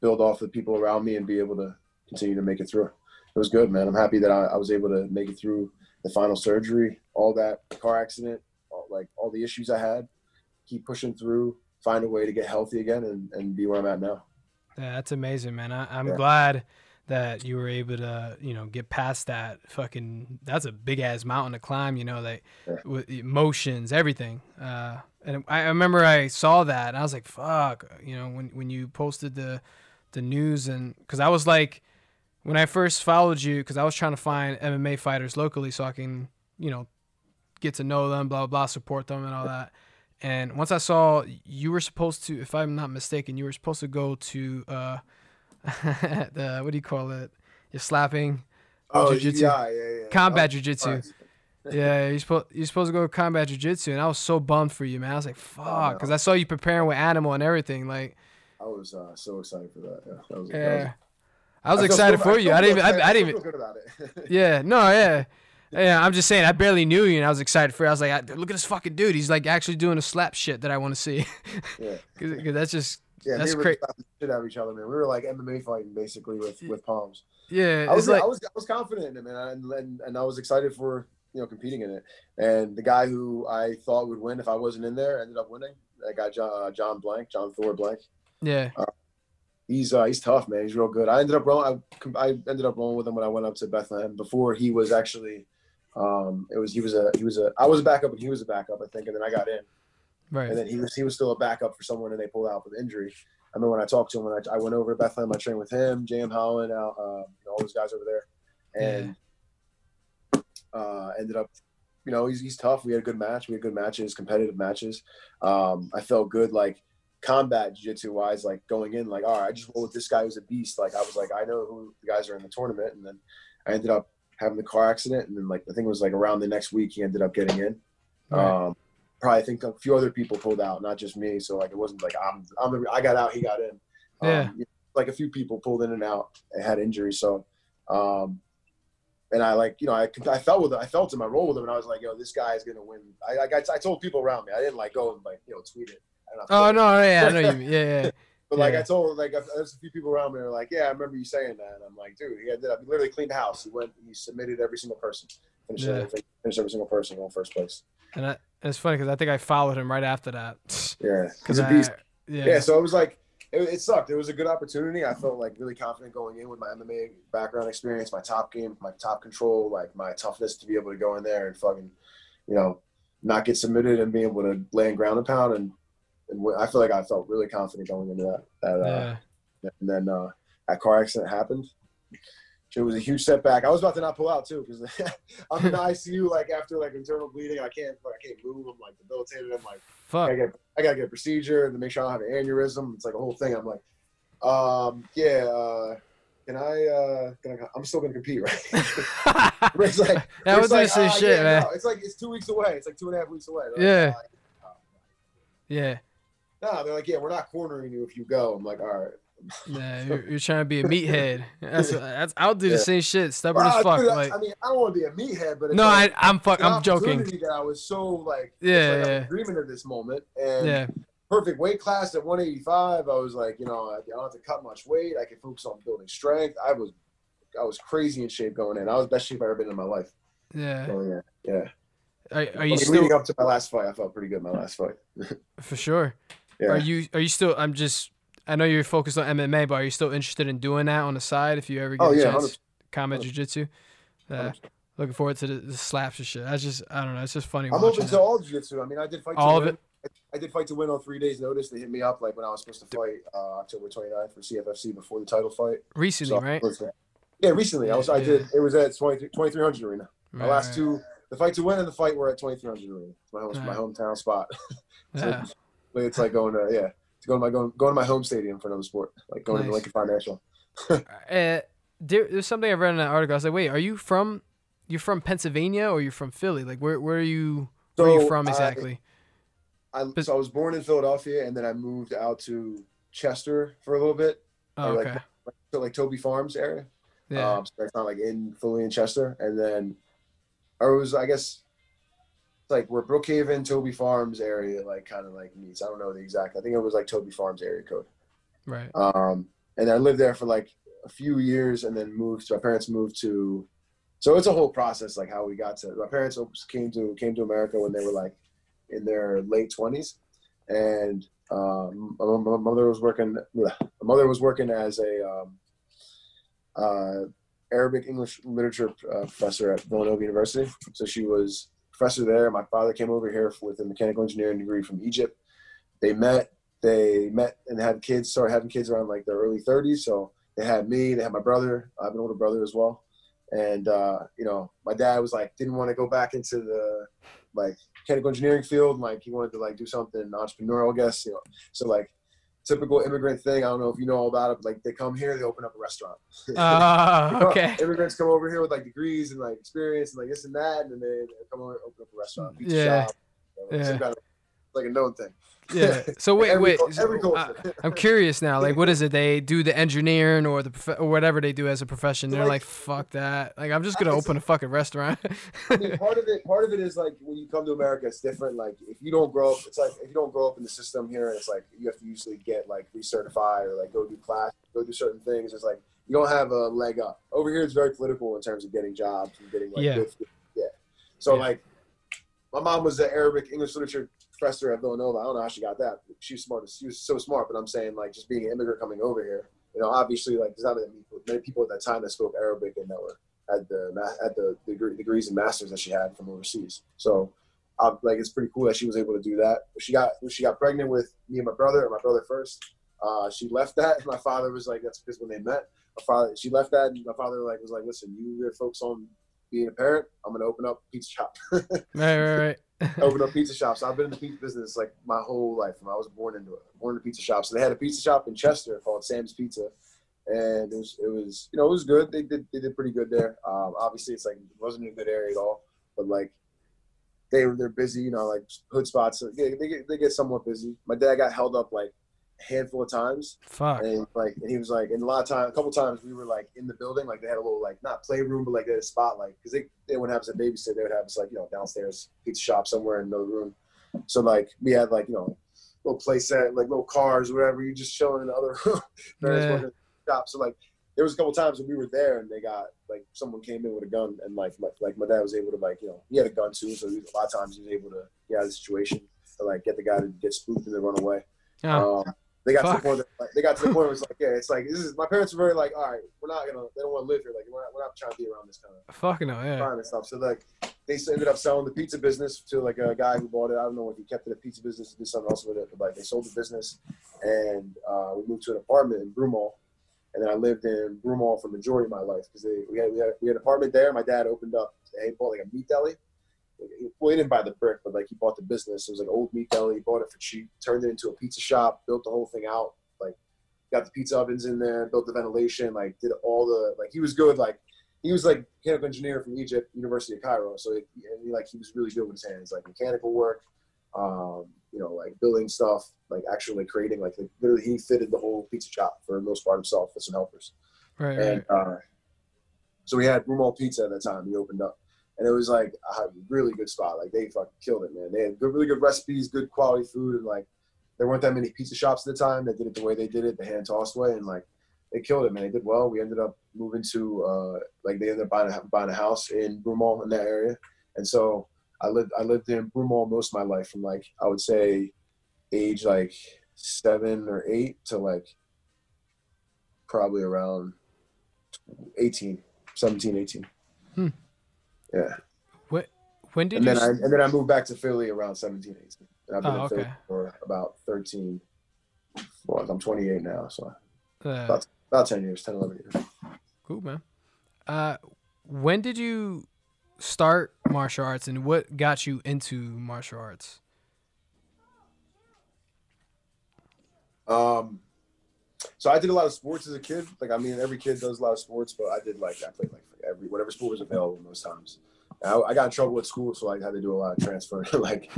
build off the people around me and be able to continue to make it through. It was good, man. I'm happy that I, I was able to make it through the final surgery, all that car accident, all, like all the issues I had, keep pushing through, find a way to get healthy again and, and be where I'm at now. Yeah, that's amazing, man. I, I'm Yeah. glad that you were able to, you know, get past that fucking. That's a big ass mountain to climb. You know, like Yeah. with emotions, everything. Uh, and I remember I saw that, and I was like, "Fuck!" You know, when when you posted the the news, and because I was like, when I first followed you, because I was trying to find MMA fighters locally, so I can, you know, get to know them, blah blah, blah support them, and all that. And once I saw you were supposed to, if I'm not mistaken, you were supposed to go to uh, *laughs* the what do you call it? You're slapping Oh, Jiu-jitsu. yeah, yeah, yeah. combat Oh, jujitsu. Yeah, you're supposed you're supposed to go to combat jujitsu, and I was so bummed for you, man. I was like, fuck, because I saw you preparing with animal and everything. Like, I was uh, so excited for that. Yeah, that was, that yeah, I was I excited so- for you. I didn't even, I, I didn't even. feel good it. *laughs* *laughs* Yeah, no, yeah. Yeah, I'm just saying, I barely knew you, and I was excited for you. I was like, I- look at this fucking dude. He's like actually doing a slap shit that I want to see. *laughs* yeah. Because that's just, Yeah, That's they were cra- slapping shit out of each other, man. We were like MMA fighting basically with with palms. yeah, I was like, I was I was confident in it, man, and, and and I was excited for you know competing in it. And the guy who I thought would win if I wasn't in there ended up winning. That guy John uh, John Blank, John Thor Blank. yeah, He's uh, he's tough, man. He's real good. I ended up rolling. I, I ended up rolling with him when I went up to Bethlehem before he was actually. Um, it was he was a he was a I was a backup and he was a backup I think and then I got in right. and then he was he was still a backup for someone and they pulled out with injury. I remember when I talked to him when I, I went over to Bethlehem, I trained with him, Jam Holland, uh, you know, all those guys over there. and uh, ended up, you know, he's he's tough. We had a good match. We had good matches, competitive matches. Um, I felt good, like combat jiu-jitsu wise, like going in, like, all right, I just roll with this guy who's a beast. Like I was like, I know who the guys are in the tournament, and then I ended up having the car accident, and then like I think it was like around the next week he ended up getting in. Right. Um, probably I think a few other people pulled out, not just me. So like it wasn't like I'm I'm the, I got out, he got in. Yeah. Um, like a few people pulled in and out and had injuries. So, um, and I like you know I I felt with it. I felt him. I rolled with him, and I was like, yo, this guy is gonna win. I like I, I told people around me. I didn't like go and like you know tweet it. I don't know, Oh no, yeah, I know *laughs* you. mean. Yeah, yeah. But like I told, like there's a few people around me are like, yeah, I remember you saying that. And I'm like, dude, he up he literally cleaned the house. He went, he submitted every single person, finished Yeah. everything, finished every single person on first place. And, I, and it's funny because I think I followed him right after that. Yeah, *laughs* Because a beast. yeah, Yeah. so it was like it, it sucked. It was a good opportunity. I felt like really confident going in with my MMA background experience, my top game, my top control, like my toughness to be able to go in there and fucking, you know, not get submitted and be able to land ground and pound and. And I feel like I felt really confident going into that. that uh, yeah. and then uh, that car accident happened. It was a huge setback. I was about to not pull out too because *laughs* I'm in the *laughs* ICU like after like internal bleeding. I can't I can't move. I'm like debilitated. I'm like Fuck. I get I gotta get a procedure to make sure I don't have an aneurysm. It's like a whole thing. I'm like, um, yeah. Uh, can I? Uh, can I? I'm still gonna compete, *laughs* right? Rick's like, that was like, "Ah, shit, yeah, man. no." It's like it's two weeks away. It's like two and a half weeks away. They're Yeah. Like, "Ah, Yeah. no, they're like, yeah, we're not cornering you if you go. I'm like, all right. Yeah, *laughs* you're, you're trying to be a meathead. That's, *laughs* that's I'll do the Yeah. same shit. Stubborn as fuck. I- Like, I mean, I don't want to be a meathead, but it's no, like, I, I'm fuck. I'm joking. That I was so like, Yeah, like yeah. dreaming of this moment, and Yeah, perfect weight class at 185. I was like, you know, I don't have to cut much weight. I can focus on building strength. I was, I was crazy in shape going in. I was best shape I've ever been in my life. yeah. So yeah, yeah. Are, are you still leading up to my last fight? I felt pretty good in my last fight. *laughs* for sure? Yeah. Are you are you still? I'm just. I know you're focused on MMA, but are you still interested in doing that on the side if you ever get Oh a yeah, chance? 100%. Combat jiu-jitsu. Uh, looking forward to the, the slaps and shit. I just I don't know. It's just funny. I'm open to that. all jiu-jitsu. I mean, I did fight All to of win. it? I did fight to win on three days' notice. They hit me up like when I was supposed to fight uh, October 29th for CFFC before the title fight. recently, So, right? Yeah, recently. I was. I did. It was at 20, 2300 arena. My Right, last right. two, the fight to win and the fight were at 2300 arena. My home, my hometown spot. *laughs* Yeah. It's like going to yeah, go to my going going to my home stadium for another sport, like going to Nice. Lincoln Financial. *laughs* Uh, there, there's something I read in an article. I was like, wait, are you from you're from Pennsylvania or you're from Philly? Like, where where are you where are you from exactly? I, But- so I was born in Philadelphia, and then I moved out to Chester for a little bit, oh, like, okay. so like Toby Farms area. Yeah. Um, so it's not like in Philly and Chester, and then I was I guess like where Brookhaven, Toby Farms area, like kind of like meets. I don't know the exact. I think it was like Toby Farms area code. right. Um, and I lived there for like a few years, and then moved. So my parents moved to. So it's a whole process, like how we got to. My parents came to came to America when they were like in their late twenties, and um, my, my mother was working. My mother was working as a um, uh, Arabic English literature uh, professor at Villanova University. So she was professor there. My father came over here with a mechanical engineering degree from Egypt. They met. They met and had kids. Started having kids around like their early 30s. So they had me. They had my brother. I have an older brother as well. And uh, you know, my dad was like didn't want to go back into the like mechanical engineering field. Like he wanted to like do something entrepreneurial, I guess. You know, so like typical immigrant thing. I don't know if you know all about it. But, like they come here, they open up a restaurant. *laughs* Uh, okay. Immigrants come over here with like degrees and like experience and like this and that, and then they come over and open up a restaurant, pizza Yeah. shop. you know, Yeah. kind of- like a known thing. Yeah. *laughs* So wait, Every wait. every culture. I'm curious now. Like, what is it? They do the engineering or the prof- or whatever they do as a profession. So, They're like, like- fuck that. Like, I'm just gonna open a fucking restaurant. I mean, part of it, part of it is like when you come to America, it's different. Like if you don't grow up, it's like if you don't grow up in the system here, it's like you have to usually get like recertified or like go do class, go do certain things. It's like you don't have a leg up. Over here, it's very political in terms of getting jobs and getting like Yeah. yeah. So Yeah. like, my mom was the Arabic English literature professor at Villanova. I don't know how she got that. She was smart. She was so smart. But I'm saying like just being an immigrant coming over here, you know, obviously like there's not many people, at that time that spoke Arabic and that were at the had the degree, degrees and masters that she had from overseas. So, uh, like, it's pretty cool that she was able to do that. She got she got pregnant with me and my brother, or my brother first. Uh, she left that. And my father was like, that's because when they met, my father, she left that. And my father like was like, listen, you get focus on being a parent. I'm gonna open up pizza shop. *laughs* right, right, right. Open up pizza shops. I've been in the pizza business like my whole life. I was born into it, born in a pizza shops. So they had a pizza shop in Chester called Sam's Pizza, and it was it was you know it was good. They did they did pretty good there. Um, obviously, it's like it wasn't a good area at all, but like they they're busy. You know, like hood spots. They, they get they get somewhat busy. My dad got held up like handful of times. Fuck. And like, and he was like, and a lot of times, a couple times, we were like in the building, like they had a little like not playroom, but like they had a spot, like because they they wouldn't have us a babysit, they would have us like you know downstairs pizza shop somewhere in another room. So like we had like you know little play set, like little cars, whatever. You just chilling in the other *laughs* room. *laughs* Yeah. working in the shop. So like there was a couple times when we were there and they got like someone came in with a gun and like my, like my dad was able to like you know he had a gun too, so he, a lot of times he was able to get out of the situation to like get the guy to get spooked and then run away. Oh, Um, they got to the point. That, like, they got to the point where it's like, yeah, it's like this is. My parents were very like, all right, we're not gonna. They don't want to live here. Like we're not, we're not trying to be around this kind of fucking no, yeah. and stuff. So like, they ended up selling the pizza business to like a guy who bought it. I don't know if he kept it a pizza business or did something else with it, but like they sold the business, and uh, we moved to an apartment in Broomall. And then I lived in Broomall for the majority of my life because we had, we had we had an apartment there. My dad opened up. He bought like a meat deli. Well, he didn't buy the brick, but like he bought the business. It was like old meat deli. He bought it for cheap, turned it into a pizza shop, built the whole thing out. Like got the pizza ovens in there, built the ventilation, like did all the like he was good. Like he was like mechanical engineer from Egypt, University of Cairo. So it, and he, like he was really good with his hands, like mechanical work, um, you know, like building stuff, like actually creating. Like, like literally, he fitted the whole pizza shop for the most part himself with some helpers. Right, right. And uh, so we had Broomall Pizza at that time. He opened up, and it was like a really good spot. Like they fucking killed it, man. They had good, really good recipes, good quality food, and like there weren't that many pizza shops at the time that did it the way they did it, the hand tossed way, and like they killed it, man. They did well. We ended up moving to uh, like they ended up buying a, buying a house in Broomall in that area, and so I lived I lived in Broomall most of my life from like I would say age like seven or eight to like probably around 18 17 18 Hmm. Yeah when did and you? then I and then I moved back to Philly around 17 18 and I've been Oh, in Philly okay. for about 13 well I'm 28 now so uh, about 10 years 10 11 years cool, man. Uh, when did you start martial arts, and what got you into martial arts? Um, so I did a lot of sports as a kid. Like I mean, every kid does a lot of sports, but I did like I played like every whatever sport was available most times. I, I got in trouble at school, so I had to do a lot of transfer. like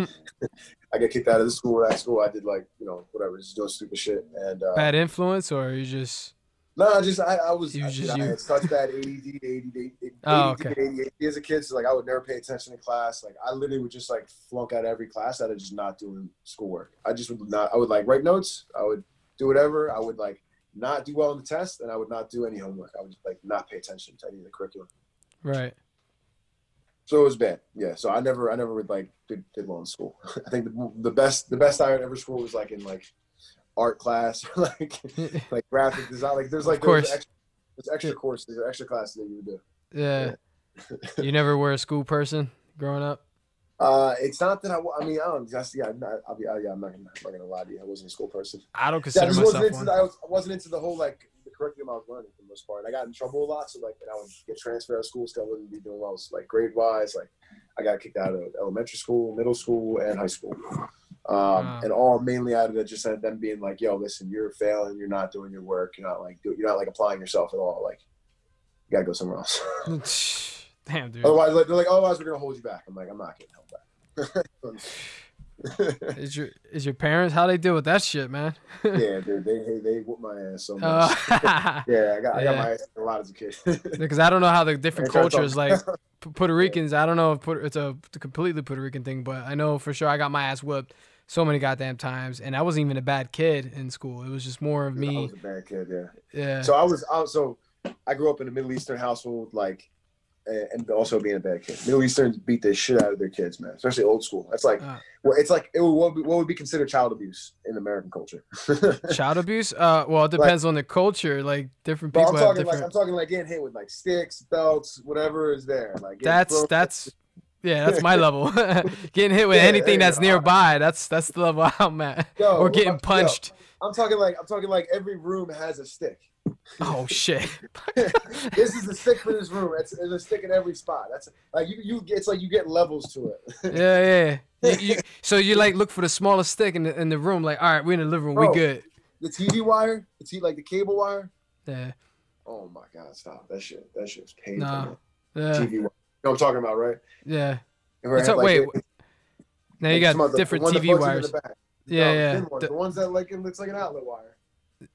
I got kicked out of the school. That school, I did like you know whatever, just doing stupid shit. And uh, Bad influence, or you just? no, I just I, I was You I, just I you. had such bad ADD, ADD, ADD, Oh, okay. ADHD as a kid. So like I would never pay attention in class. Like I literally would just like flunk out every class out of just not doing schoolwork. I just would not. I would like write notes. I would do whatever. I would like not do well on the test, and I would not do any homework. I would like not pay attention to any of the curriculum. Right. So it was bad. Yeah. So I never, I never would like did, did well in school. *laughs* I think the, the best, the best I had ever school was like in like art class, like *laughs* like graphic design. Like there's like Of course. there's extra, there's extra courses or extra classes that you would do. yeah. you never were a school person growing up. Uh, it's not that I. I mean, I don't. Yeah, I'm not, I'll be. Yeah, I'm not gonna. I'm not gonna lie to you. I wasn't a school person. I don't Yeah, consider I just wasn't myself into. one. The, I, was, I wasn't into the whole like the curriculum I was learning for the most part. I got in trouble a lot, so like, and I would get transferred out of school, still wouldn't be doing well. So, like grade wise, like I got kicked out of elementary school, middle school, and high school. Um, Wow. and all mainly out of it just them being like, "Yo, listen, you're failing. You're not doing your work. You're not like, do, you're not like applying yourself at all. Like, you gotta go somewhere else." *laughs* *laughs* *laughs* Damn, dude. otherwise, like, they're like, "Otherwise, we're gonna hold you back." I'm like, "I'm not getting held back." *laughs* Is your is your parents how they deal with that shit, man? *laughs* yeah, dude, they they, they whoop my ass so much. Uh, *laughs* yeah, I got I got my ass a lot as a kid. because I don't know how the different I ain't trying to cultures like Puerto Ricans. I don't know if it's a completely Puerto Rican thing, but I know for sure I got my ass whipped so many goddamn times, and I wasn't even a bad kid in school. It was just more of I me. was a bad kid, yeah. Yeah. So I was, I was so I grew up in a Middle Eastern household, like, and also being a bad kid. Middle Easterns beat the shit out of their kids, man. Especially old school. That's like, Uh. well, it's like it would, what, would, what would be considered child abuse in American culture. *laughs* Child abuse? Uh, well, it depends on the culture. Like different people I'm have talking like different. I'm talking like getting hit with like sticks, belts, whatever is there. Like that's thrown- that's Yeah, that's my *laughs* level. *laughs* getting hit with Yeah, anything that's nearby. That's that's the level I'm at. Yo, or getting about- yo, punched. I'm talking like I'm talking like every room has a stick. Oh shit. *laughs* this is the stick for this room. It's, there's a stick in every spot. That's like you you it's like you get levels to it. yeah, yeah. You, you, *laughs* so you like look for the smallest stick in the in the room. Like, all right, we're in the living room. We good. the TV wire, the T like the cable wire. Yeah. Oh my god, stop that shit. That shit's painful. Nah. Yeah. TV wire. You know what I'm talking about, right? Yeah. It's it a- had, wait, the- Now you got some the- the different TV wires. Yeah, No, yeah. The- the ones that like it looks like an outlet wire.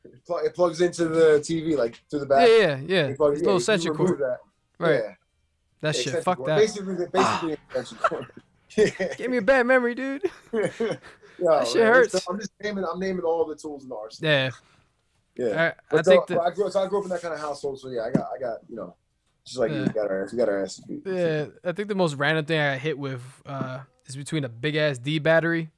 It, pl- it plugs into the TV like to the back. yeah, yeah. You plug- It's yeah, little extension cord. That. Right. Yeah. That shit. Fuck cord. that. Basically, basically an extension cord. *laughs* Yeah. Give me a bad memory, dude. Yo, *laughs* That shit man, hurts. it's- I'm just naming. I'm naming all the tools in the arsenal. Yeah. Yeah. I, I But think so, that. I grew, so I grew up in that kind of household. So yeah, I got, I got, you know, just like you Yeah. got our ass, we got our beat. Yeah, I think the most random thing I got hit with uh, is between a big ass D battery.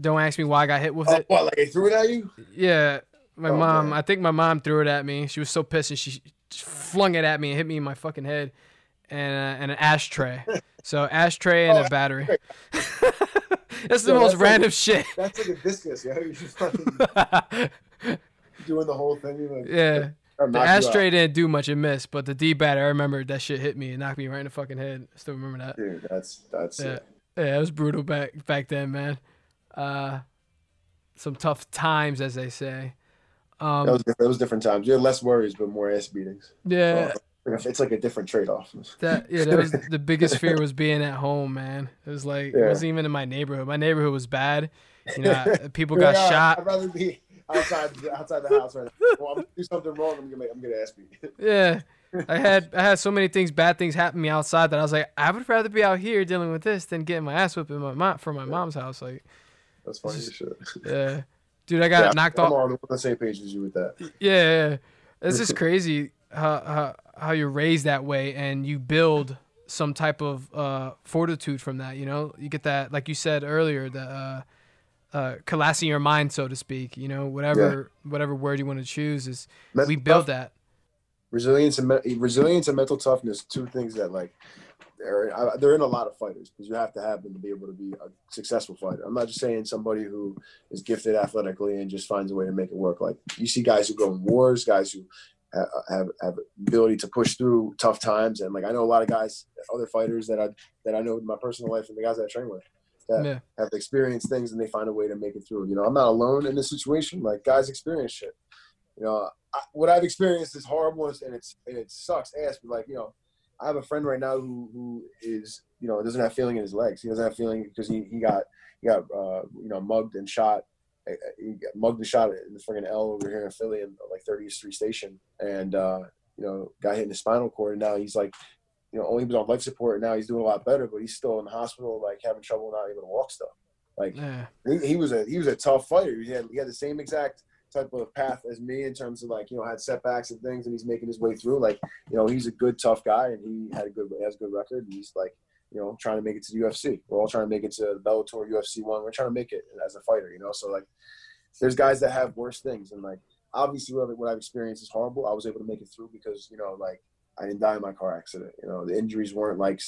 Don't ask me why I got hit with Oh, it. what? Like they threw it at you? Yeah, my Oh, mom. man. I think my mom threw it at me. She was so pissed and she flung it at me and hit me in my fucking head, and uh, and an ashtray. *laughs* so ashtray and Oh, a battery. *laughs* that's the Yeah, most that's like- random shit. That's like a discus. Yeah, *laughs* you're just fucking doing the whole thing. Like, yeah, the knock you out. ashtray didn't do much. It missed, but the D battery. I remember that shit hit me and knocked me right in the fucking head. I still remember that. Dude, that's that's Yeah. it. Yeah, it was brutal back back then, man. Uh, some tough times, as they say. Um, That was different. That was different times. You had less worries, but more ass beatings. yeah, It's like a different trade off. *laughs* that yeah, that was the biggest fear was being at home, man. It was like it wasn't even in my neighborhood. My neighborhood was bad. You know, *laughs* people got shot. I'd rather be outside outside the house right now. Well, I'm gonna do something wrong. I'm gonna I'm gonna ass beat. *laughs* Yeah, I had I had so many things, bad things happen to me outside that I was like, I would rather be out here dealing with this than getting my ass whipped in my mom from my mom's house. Like, That's funny as shit. yeah, dude, I *laughs* got Yeah, knocked I'm off. on the same page as you with that. Yeah, yeah. It's just *laughs* crazy how, how how you're raised that way and you build some type of uh, fortitude from that. You know, you get that, like you said earlier, the uh, uh, collapsing your mind, so to speak. You know, whatever whatever word you want to choose is Mental we build tough- that. resilience and me- resilience and mental toughness. Two things that like they're uh, I- they're in a lot of fighters because you have to have them to be able to be a successful fighter. I'm not just saying somebody who is gifted athletically and just finds a way to make it work. Like you see guys who go in wars, guys who ha- uh, have have ability to push through tough times, and like I know a lot of guys, other fighters that I that I know in my personal life and the guys that I train with that Yeah, have experienced things and they find a way to make it through. You know, I'm not alone in this situation. Like guys experience shit. You know, I, what I've experienced is horrible and it's and it sucks ass. But like, you know, I have a friend right now who who is you know doesn't have feeling in his legs. He doesn't have feeling because he, he got he got uh, you know mugged and shot. He got mugged and shot in the friggin' L over here in Philly in like 30th Street Station, and uh, you know got hit in the spinal cord. And now he's like, you know, only he was on life support. And now he's doing a lot better, but he's still in the hospital, like having trouble not able to walk stuff. Like yeah, he, he was a he was a tough fighter. He had he had the same exact type of path as me in terms of like you know had setbacks and things, and he's making his way through. Like you know he's a good tough guy, and he had a good has a good record. And he's like you know trying to make it to the UFC. We're all trying to make it to the Bellator, UFC one. We're trying to make it as a fighter. You know, so like there's guys that have worse things, and like obviously what, I've- what I've experienced is horrible. I was able to make it through because you know like. I didn't die in my car accident. You know, the injuries weren't like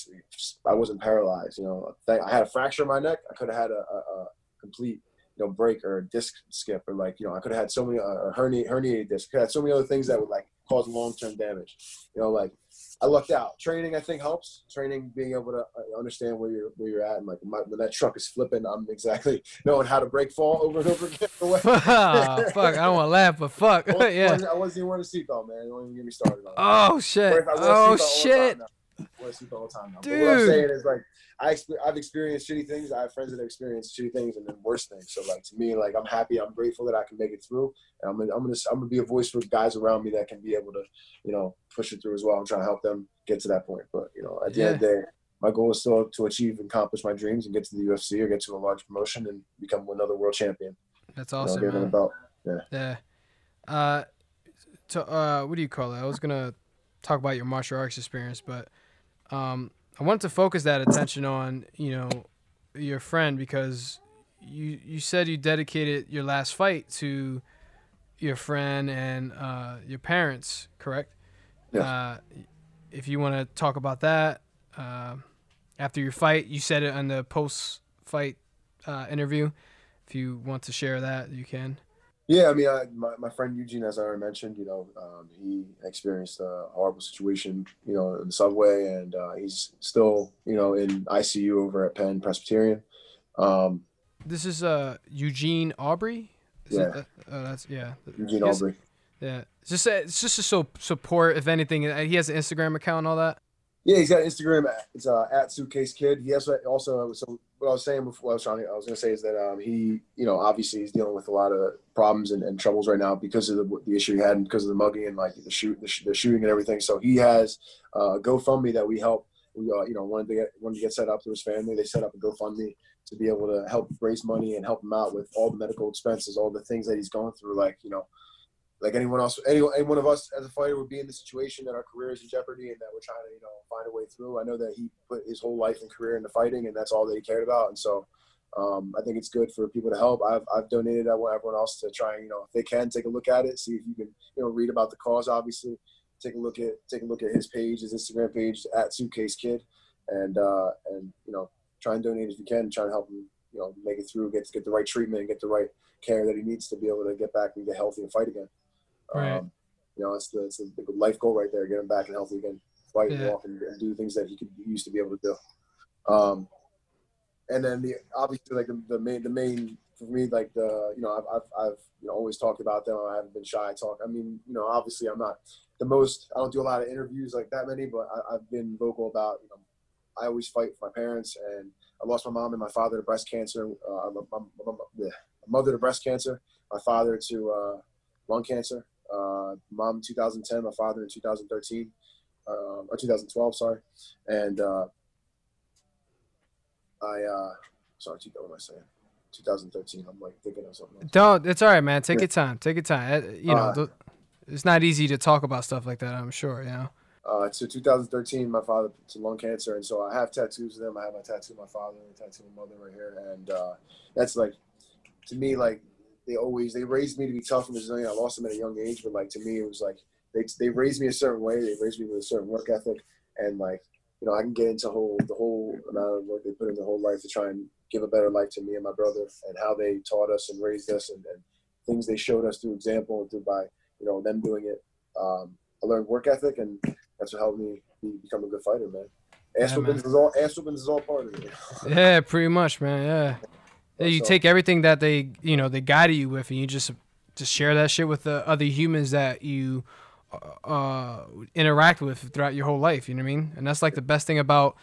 I wasn't paralyzed. You know, I had a fracture in my neck. I could have had a, a, a complete you know break or a disc skip or like you know I could have had so many uh, hernia herniated disc. Could have had so many other things that would like cause long term damage. You know, like I lucked out. Training I think helps. Training being able to uh, understand where you're where you're at and like my, when that truck is flipping, I'm exactly *laughs* knowing how to break fall over and over again. Ah, *laughs* *laughs* fuck, I don't want to laugh, but fuck, I wasn't, yeah. I wasn't even wearing a seatbelt, man. Don't even get me started on that. Oh shit, Whereas I wear a oh seatbelt all the shit, time now. I wear a seatbelt all the time now. But what I'm saying is like I I've experienced shitty things. I have friends that have experienced shitty things and then worse things. So like to me, like I'm happy, I'm grateful that I can make it through. And I'm gonna, I'm gonna I'm gonna be a voice for guys around me that can be able to, you know, push it through as well and try to help them get to that point. But you know, at the end of the day, my goal is still to achieve and accomplish my dreams and get to the UFC or get to a large promotion and become another world champion. that's You know, awesome, man. a belt. Yeah. Uh, to uh, what do you call it? I was gonna talk about your martial arts experience, but um, I wanted to focus that attention on you know your friend because you you said you dedicated your last fight to your friend and uh, your parents, correct? Yes. Uh, if you want to talk about that, uh, after your fight. You said it on the post-fight uh, interview. If you want to share that, you can. Yeah, I mean, I, my, my friend Eugene, as I already mentioned, you know, um, he experienced a horrible situation, you know, in the subway, and uh, he's still, you know, in ICU over at Penn Presbyterian. Um, this is uh Eugene Aubrey. Is yeah, that, uh, that's yeah. Eugene. Aubrey. Yeah, it's just a, it's just to so support. If anything, Uh, he has an Instagram account and all that. Yeah, he's got Instagram. at- It's uh, at Suitcase Kid. He has also so what I was saying before. I was trying. To, I was going to say is that um, he, you know, obviously he's dealing with a lot of problems and, and troubles right now because of the, the issue he had and because of the mugging and like the shoot, the, sh- the shooting and everything. So he has uh, GoFundMe that we help. We uh, you know wanted to get wanted to get set up to his family. They set up a GoFundMe to be able to help raise money and help him out with all the medical expenses, all the things that he's going through. Like you know, like anyone else, any, any one of us as a fighter would be in the situation that our career is in jeopardy and that we're trying to, you know, find a way through. I know that he put his whole life and career into fighting and that's all that he cared about. And so um, I think it's good for people to help. I've, I've donated. I want everyone else to try and, you know, if they can take a look at it, see if you can, you know, read about the cause, obviously take a look at, take a look at his page, his Instagram page at suitcase kid and, uh, and, you know, try and donate if you can, try and help him, you know, make it through, get, get the right treatment and get the right care that he needs to be able to get back and get healthy and fight again. Right. Um, you know, it's the, it's the life goal right there. Get him back and healthy again, fight and walk and, and do things that he could used to be able to do. Um, and then the obviously like the, the main the main for me like the you know I've, I've I've you know always talked about them. I haven't been shy. I talk. I mean you know obviously I'm not the most. I don't do a lot of interviews like that many, but I, I've been vocal about you know I always fight for my parents and I lost my mom and my father to breast cancer. Uh, my, my, my, my mother to breast cancer, my father to uh, lung cancer. Uh, mom in 2010, my father in 2013, uh, or 2012, sorry. And uh, I, uh, sorry, what am I saying? 2013. I'm like thinking of something. Else. Don't. It's all right, man. Take Yeah. your time. Take your time. Uh, You know, Uh, th- it's not easy to talk about stuff like that. I'm sure. You know. Uh, so 2013, my father to lung cancer, and so I have tattoos of them. I have my tattoo of my father and tattoo of my mother right here, and uh, that's like to me like they always they raised me to be tough and resilient. I lost them at a young age, but like to me it was like they they raised me a certain way. They raised me with a certain work ethic, and like you know I can get into whole the whole amount of work they put in their whole life to try and give a better life to me and my brother, and how they taught us and raised us, and, and things they showed us through example and through by you know them doing it. Um, I learned work ethic, and that's what helped me be, become a good fighter, man. Ass Yeah, is all ass is all part of it. Yeah, pretty much, man. Yeah. You So- take everything that they, you know, they guided you with, and you just just share that shit with the other humans that you uh, interact with throughout your whole life. You know what I mean? And that's like the best thing about,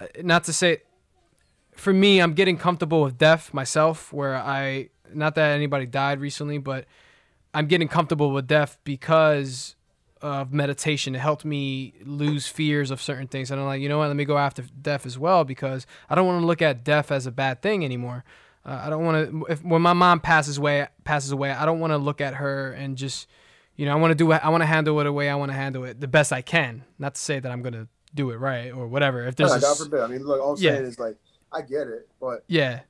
uh, not to say, for me, I'm getting comfortable with death myself. Where I, not that anybody died recently, but I'm getting comfortable with death because of meditation. It helped me lose fears of certain things. And I'm like, you know what? Let me go after death as well because I don't want to look at death as a bad thing anymore. Uh, I don't want to. If when my mom passes away, passes away, I don't want to look at her and just, you know, I want to do. it- I want to handle it the way I want to handle it, the best I can. Not to say that I'm gonna do it right or whatever. If there's, a God forbid. I mean, look, all I'm Yeah. saying is like, I get it, but yeah,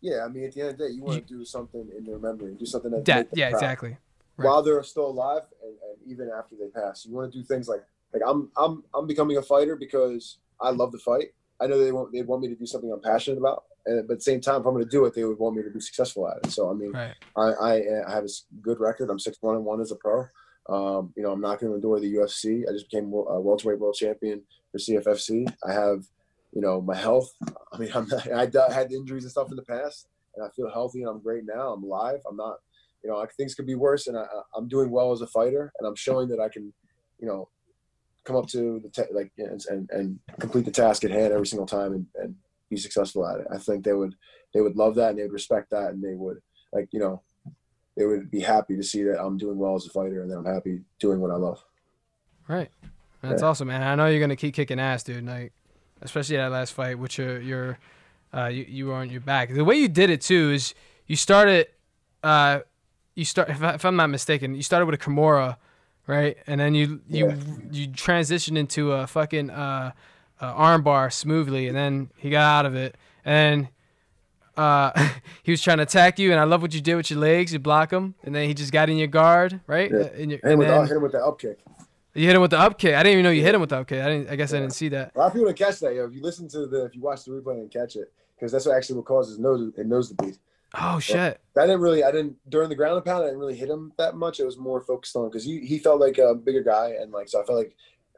yeah, I mean, at the end of the day, you want to do something in their memory, do something that that, yeah, proud. exactly. Right. While they're still alive, and, and even after they pass, you want to do things like like I'm I'm I'm becoming a fighter because I love to fight. I know they want they want me to do something I'm passionate about, and but at the same time, if I'm going to do it, they would want me to be successful at it. So I mean, Right. I, I I have a good record. I'm six one and one as a pro. Um, you know, I'm knocking on the door of the UFC. I just became a welterweight world champion for CFFC. I have, you know, my health. I mean, *laughs* I'm not, I had injuries and stuff in the past, and I feel healthy and I'm great now. I'm alive. I'm not, you know, like, things could be worse, and I- I'm doing well as a fighter, and I'm showing that I can, you know, come up to the ta- like and, and and complete the task at hand every single time and, and be successful at it. I think they would they would love that and they would respect that and they would like you know they would be happy to see that I'm doing well as a fighter and that I'm happy doing what I love. Right. That's Yeah. awesome, man. I know you're gonna keep kicking ass, dude. Like, especially that last fight, which your your uh you, you were on your back. The way you did it too is you started uh you start if, I, if I'm not mistaken, you started with a Kimura, right? And then you you Yeah. you transitioned into a fucking uh, uh armbar smoothly, and then he got out of it, and uh *laughs* he was trying to attack you, and I love what you did with your legs. You block him, and then he just got in your guard, right? Yeah. Uh, in your, him, and with, the, then- hit him with the up kick. You hit him with the up kick. I didn't even know you hit him with the up kick. I didn't. I guess I didn't see that. A lot of people didn't catch that. Yo, if you listen to the, if you watch the replay and catch it, because that's what actually what causes nose and nose to bleed. Oh shit. I didn't really, I didn't during the ground and pound. I didn't really hit him that much. It was more focused on because he he felt like a bigger guy, and like so I felt like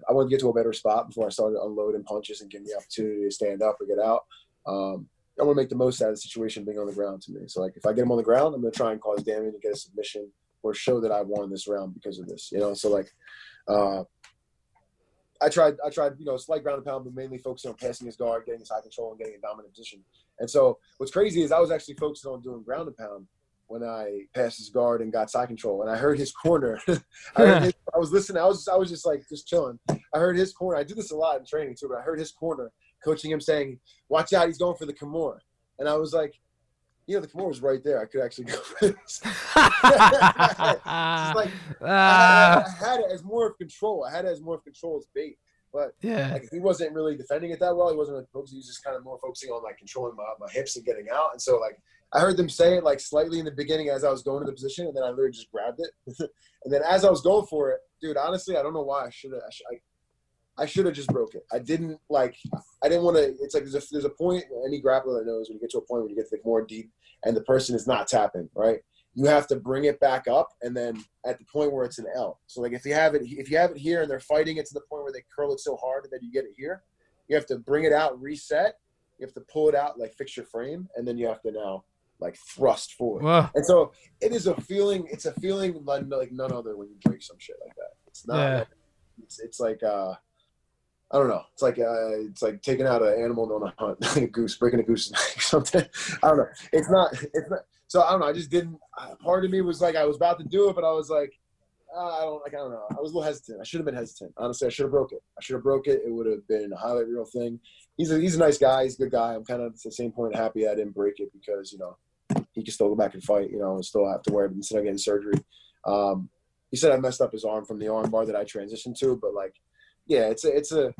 I wanted to get to a better spot before I started unloading punches and giving the opportunity to stand up or get out. Um, I want to make the most out of the situation being on the ground to me. So like if I get him on the ground, I'm gonna try and cause damage and get a submission or show that I won this round because of this. You know, so like. Uh, I tried, I tried, you know, slight ground and pound, but mainly focusing on passing his guard, getting his high control, and getting a dominant position. And so, what's crazy is I was actually focusing on doing ground and pound when I passed his guard and got side control. And I heard his corner. *laughs* I, heard his, I was listening. I was, I was just like, just chilling. I heard his corner. I do this a lot in training too, but I heard his corner coaching him saying, "Watch out, he's going for the Kimura." And I was like, you know, the Kimura was right there. I could actually go for this. *laughs* Like I, Ah, had, I had it as more of control. I had it as more of control as bait. But yeah. like he wasn't really defending it that well. He wasn't really focusing. He was just kind of more focusing on like controlling my, my hips and getting out. And so like I heard them say it like slightly in the beginning as I was going to the position, and then I literally just grabbed it. *laughs* and then as I was going for it, dude, honestly, I don't know why I should have. I, should, I, I should have just broke it. I didn't like. I didn't want to. It's like there's a, there's a point. Any grappler that knows when you get to a point when you get to the more deep, and the person is not tapping right. You have to bring it back up, and then at the point where it's an L. So like if you have it, if you have it here, and they're fighting it to the point where they curl it so hard that you get it here, you have to bring it out, reset. You have to pull it out, like fix your frame, and then you have to now like thrust forward. Whoa. And so it is a feeling. It's a feeling like, like none other when you break some shit like that. It's not. Yeah. Like, it's it's like uh, I don't know. It's like uh, it's like taking out an animal on a hunt, like *laughs* a goose, breaking a goose neck or something. *laughs* I don't know. It's not. It's not. So I don't know. I just didn't. Part of me was like I was about to do it, but I was like, uh, I don't like. I don't know. I was a little hesitant. I should have been hesitant. Honestly, I should have broke it. I should have broke it. It would have been a highlight reel thing. He's a he's a nice guy. He's a good guy. I'm kind of at the same point happy I didn't break it because you know he can still go back and fight. You know, and still have to it instead of getting surgery. Um, he said I messed up his arm from the arm bar that I transitioned to, but like, yeah, it's a it's a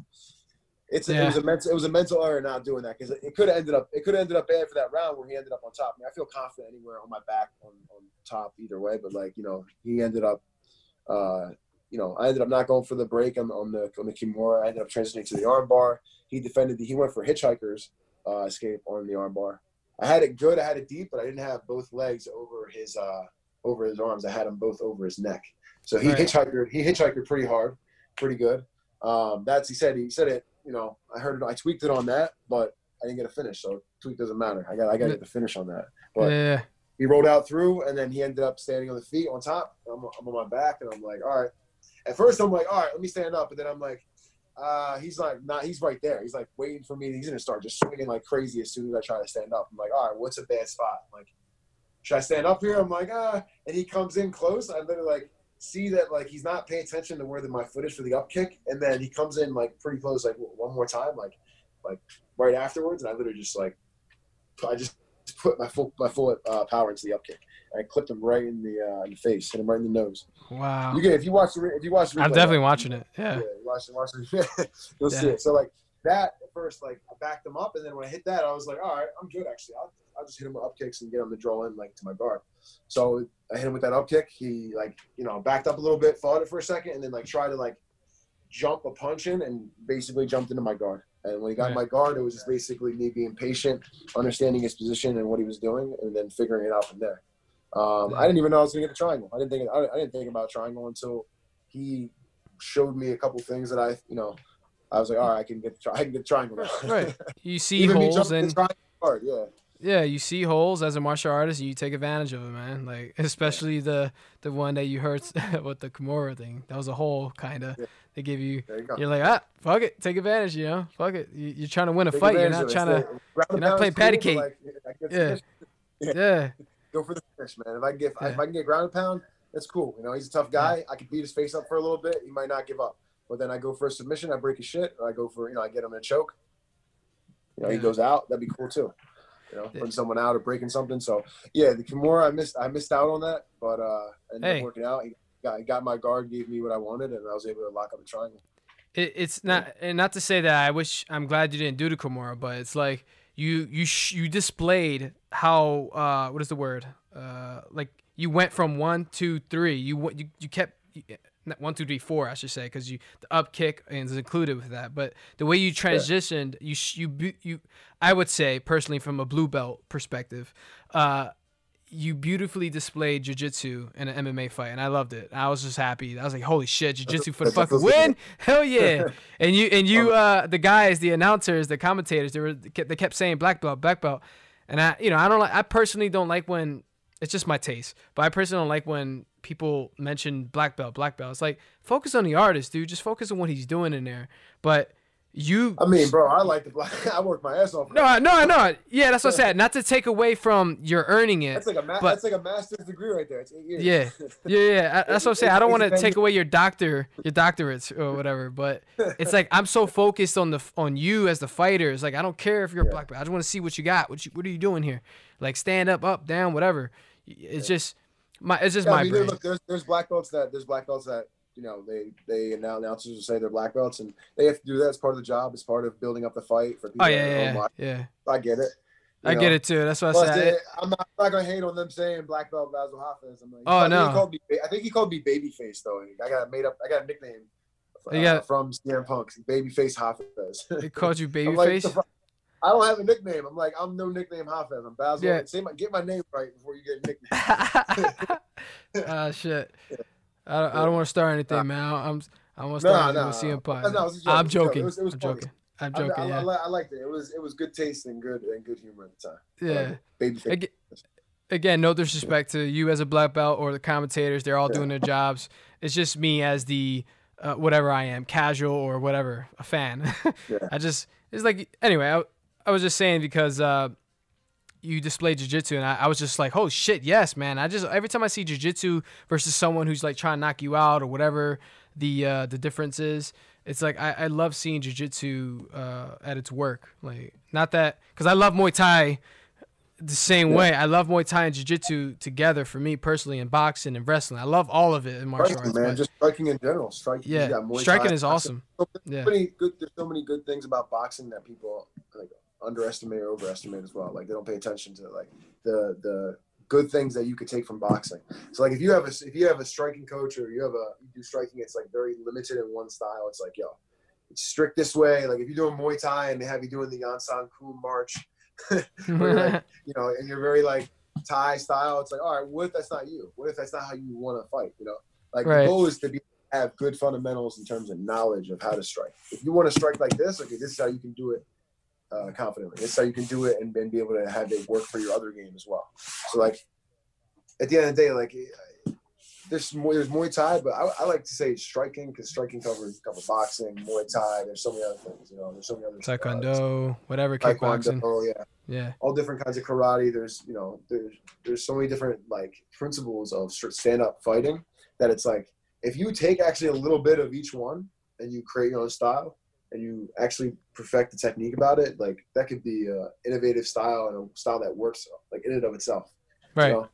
it's a, it was a mental it was a mental error not doing that because it, could have ended up it could have ended up bad for that round where he ended up on top. I mean, I feel confident anywhere on my back on, on top either way, but like you know he ended up, uh, you know I ended up not going for the break on, on the on the Kimura. I ended up transitioning to the arm bar. He defended the he went for hitchhikers uh, escape on the arm bar. I had it good. I had it deep, but I didn't have both legs over his uh, over his arms. I had them both over his neck. So he Right. hitchhiked. He hitchhiked pretty hard, pretty good. Um, that's he said. He said it. You know, I heard it. I tweaked it on that, but I didn't get a finish. So tweak doesn't matter. I got. I got to get the finish on that. But yeah. he rolled out through, and then he ended up standing on the feet on top. I'm, I'm on my back, and I'm like, all right. At first, I'm like, all right, let me stand up, and then I'm like, uh, he's like, not. He's right there. He's like waiting for me. He's gonna start just swinging like crazy as soon as I try to stand up. I'm like, all right, what's a bad spot? I'm like, should I stand up here? I'm like, ah. And he comes in close. I literally like see that like he's not paying attention to where the, my foot is for the up kick, and then he comes in like pretty close, like one more time, like like right afterwards, and I literally just like I just put my full my full uh, power into the up kick. And I clipped him right in the uh, in the face, hit him right in the nose. Wow. You can if you watch the if you watch the I'm definitely like, watching it. yeah, Yeah. watch it, watch it. *laughs* You'll see it. So like that at first, like I backed him up, and then when I hit that, I was like, all right, I'm good actually. I'll, I'll just hit him with up kicks and get him to draw in like to my guard. So I hit him with that up kick. He like you know backed up a little bit, fought it for a second, and then like tried to like jump a punch in, and basically jumped into my guard. And when he got Right. my guard, it was just basically me being patient, understanding his position and what he was doing, and then figuring it out from there. Um, I didn't even know I was gonna get a triangle. I didn't think I, I didn't think about triangle until he showed me a couple things that I, you know, I was like, all right, I can get, tri- I can get triangle now. Right. You *laughs* see holes and hard, yeah. Yeah, you see holes as a martial artist, you take advantage of it, man. Like *laughs* especially the the one that you heard *laughs* with the Kimura thing. That was a hole, kind of. Yeah. They give you. you you're like, ah, fuck it, take advantage. You know, fuck it. You, you're trying to win a Take fight. You're not trying to. You're not playing and patty pound is cool, cake. like, get *laughs* Yeah. Yeah. Go for the finish, man. If I get, Yeah. if I can get ground and pound, that's cool. You know, he's a tough guy. I can beat his face up for a little bit. He might not give up. But then I go for a submission, I break his shit, or I go for, you know, I get him in a choke. You know, he goes out. That'd be cool too. You know, putting someone out or breaking something. So yeah, the Kimura, I missed, I missed out on that, but uh, ended Hey. up working out. He got, he got my guard, gave me what I wanted, and I was able to lock up a triangle. It, it's not, and not to say that I wish I'm glad you didn't do the Kimura, but it's like you you sh- you displayed how uh what is the word uh like you went from one two three you you, you kept one, two, three, four, I should say, because you the up kick is included with that. But the way you transitioned, you you you, I would say personally from a blue belt perspective, uh, you beautifully displayed jujitsu in an MMA fight, and I loved it. I was just happy. I was like, "Holy shit, jujitsu for the fucking win! *laughs* Hell yeah!" *laughs* and you and you, uh, the guys, the announcers, the commentators, they were they kept saying black belt, black belt, and I, you know, I don't like. I personally don't like when it's just my taste, but I personally don't like when people mention black belt, black belt. It's like focus on the artist, dude. Just focus on what he's doing in there. But you I mean, bro, I like the black. *laughs* I work my ass off. no, no, I- no, no. Yeah, that's what I *laughs* said. Not to take away from your earning it. That's like a ma- but- that's like a master's degree right there. It's eight years. Yeah. Yeah, yeah. *laughs* That's what I'm saying. I don't want to take away your doctor, your doctorates or whatever. But it's like I'm so focused on the on you as the fighter. It's like I don't care if you're a Yeah. black belt. I just want to see what you got. What you what are you doing here? Like stand up, up, down, whatever. It's just my it's just Yeah, my I mean, brain. look, there's there's black belts that there's black belts that you know they they now announcers will say they're black belts and they have to do that as part of the job, as part of building up the fight for people. Oh yeah, yeah, yeah. I get it. you I know. get it too. That's what I said. I'm not, I'm not gonna hate on them saying black belt Basil Hafez. I'm like, Oh, I think no. He called me, I think he called me Babyface though. I got made up. I got a nickname. Uh, got- from CM Punk, Babyface Hafez. They called you *laughs* like, babyface. fuck? I don't have a nickname. I'm like, I'm no nickname Hafez. I'm Basil. Yeah. Say my, get my name right before you get a nickname. *laughs* Ah shit. I don't, I don't want to start anything, Nah. man. I'm I want to start nah, with CM Punk. nah. No, it was a joke, I'm it was a joke. joking. It was- it was I'm funny. joking. I'm joking. I, yeah. I, I liked it. It was it was good taste and good and good humor at the time. Yeah. Babyface. Ag- Again, no disrespect to you as a black belt or the commentators. They're all Yeah. doing their jobs. It's just me as the uh, whatever I am, casual or whatever, a fan. *laughs* Yeah. I just it's like anyway. I, I was just saying because uh, you displayed jujitsu, and I, I was just like, oh shit, yes, man. I just every time I see jujitsu versus someone who's like trying to knock you out or whatever the uh, the difference is, it's like I, I love seeing jujitsu uh, at its work. Like not that because I love Muay Thai the same way. I love Muay Thai and Jiu-Jitsu together for me personally, and boxing and wrestling. I love all of it in martial Striking, arts. man, just striking in general. Striking. yeah, Muay striking Thai, is awesome. So Yeah. many good. There's so many good things about boxing that people like underestimate or overestimate as well. Like they don't pay attention to like the the good things that you could take from boxing. So like if you have a if you have a striking coach or you have a you do striking, it's like very limited in one style. It's like yo, it's strict this way. Like if you're doing Muay Thai and they have you doing the Yansan Kum march, *laughs* like, *laughs* you know, and you're very like Thai style. It's like all right, what if that's not you? What if that's not how you want to fight? You know, like Right. the goal is to be have good fundamentals in terms of knowledge of how to strike. If you want to strike like this, okay, this is how you can do it uh, confidently. Is how you can do it and, and be able to have it work for your other game as well. So like at the end of the day, like there's more, there's Muay Thai, but I, I like to say striking because striking covers cover boxing, Muay Thai. There's so many other things, you know. There's so many other uh, Taekwondo, whatever, kickboxing. Yeah Yeah, all different kinds of karate. There's you know there's there's so many different like principles of stand up fighting that it's like if you take actually a little bit of each one and you create your own style and you actually perfect the technique about it, like that could be a innovative style and a style that works like in and of itself. you right. know?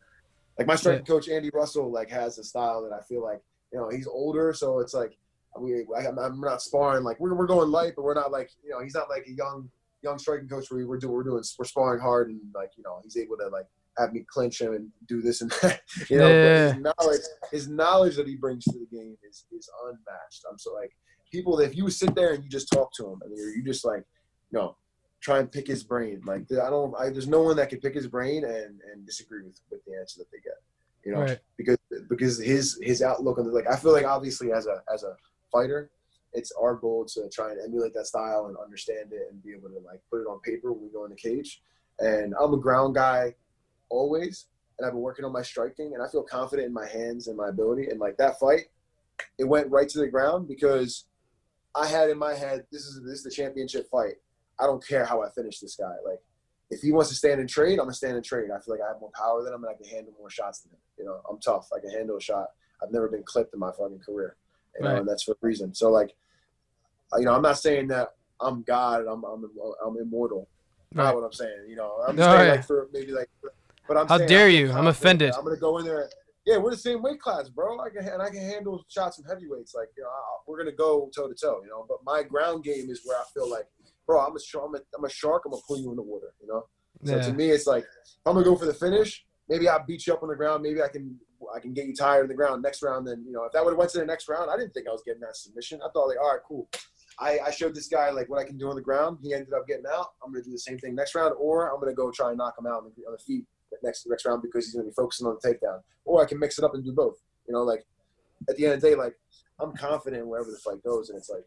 Like my striking coach Andy Russell like has a style that I feel like you know he's older, so it's like we I, I'm I'm not sparring like we're, we're going light, but we're not like you know he's not like a young young striking coach where we're doing we're doing we're sparring hard and like you know he's able to like have me clinch him and do this and *laughs* that. You know, but Yeah. his knowledge his knowledge that he brings to the game is is unmatched. I'm so like people if you sit there and you just talk to him and you you just like you know try and pick his brain like I don't I, there's no one that can pick his brain and and disagree with with the answer that they get. You know, Right. because because his his outlook on the like I feel like obviously as a as a fighter, it's our goal to try and emulate that style and understand it and be able to like put it on paper when we go in the cage. And I'm a ground guy always, and I've been working on my striking, and I feel confident in my hands and my ability. And like that fight, it went right to the ground because I had in my head this is this is the championship fight. I don't care how I finish this guy. Like if he wants to stand and trade, I'm gonna stand and trade. I feel like I have more power than him, and I can handle more shots than him. You know, I'm tough. I can handle a shot. I've never been clipped in my fucking career, you know, and that's for a reason. So like, you know, I'm not saying that I'm God and I'm I'm, I'm immortal. Not what I'm saying. You know, I'm No, saying yeah. like for maybe like, but I'm. How saying dare I feel you. I'm confident offended. I'm gonna go in there. Yeah, we're the same weight class, bro. I can and I can handle shots from heavyweights. Like you know, we're gonna go toe to toe. You know, but my ground game is where I feel like, bro, I'm a shark. I'm a, I'm a shark. I'm gonna pull you in the water. You know. So Yeah. to me, it's like if I'm gonna go for the finish. Maybe I beat you up on the ground. Maybe I can I can get you tired on the ground next round. Then you know, if that would have went to the next round, I didn't think I was getting that submission. I thought like, all right, cool. I, I showed this guy like what I can do on the ground. He ended up getting out. I'm gonna do the same thing next round, or I'm gonna go try and knock him out on the, on the feet next next round because he's gonna be focusing on the takedown. Or I can mix it up and do both. You know, like at the end of the day, like I'm confident wherever the fight goes, and it's like,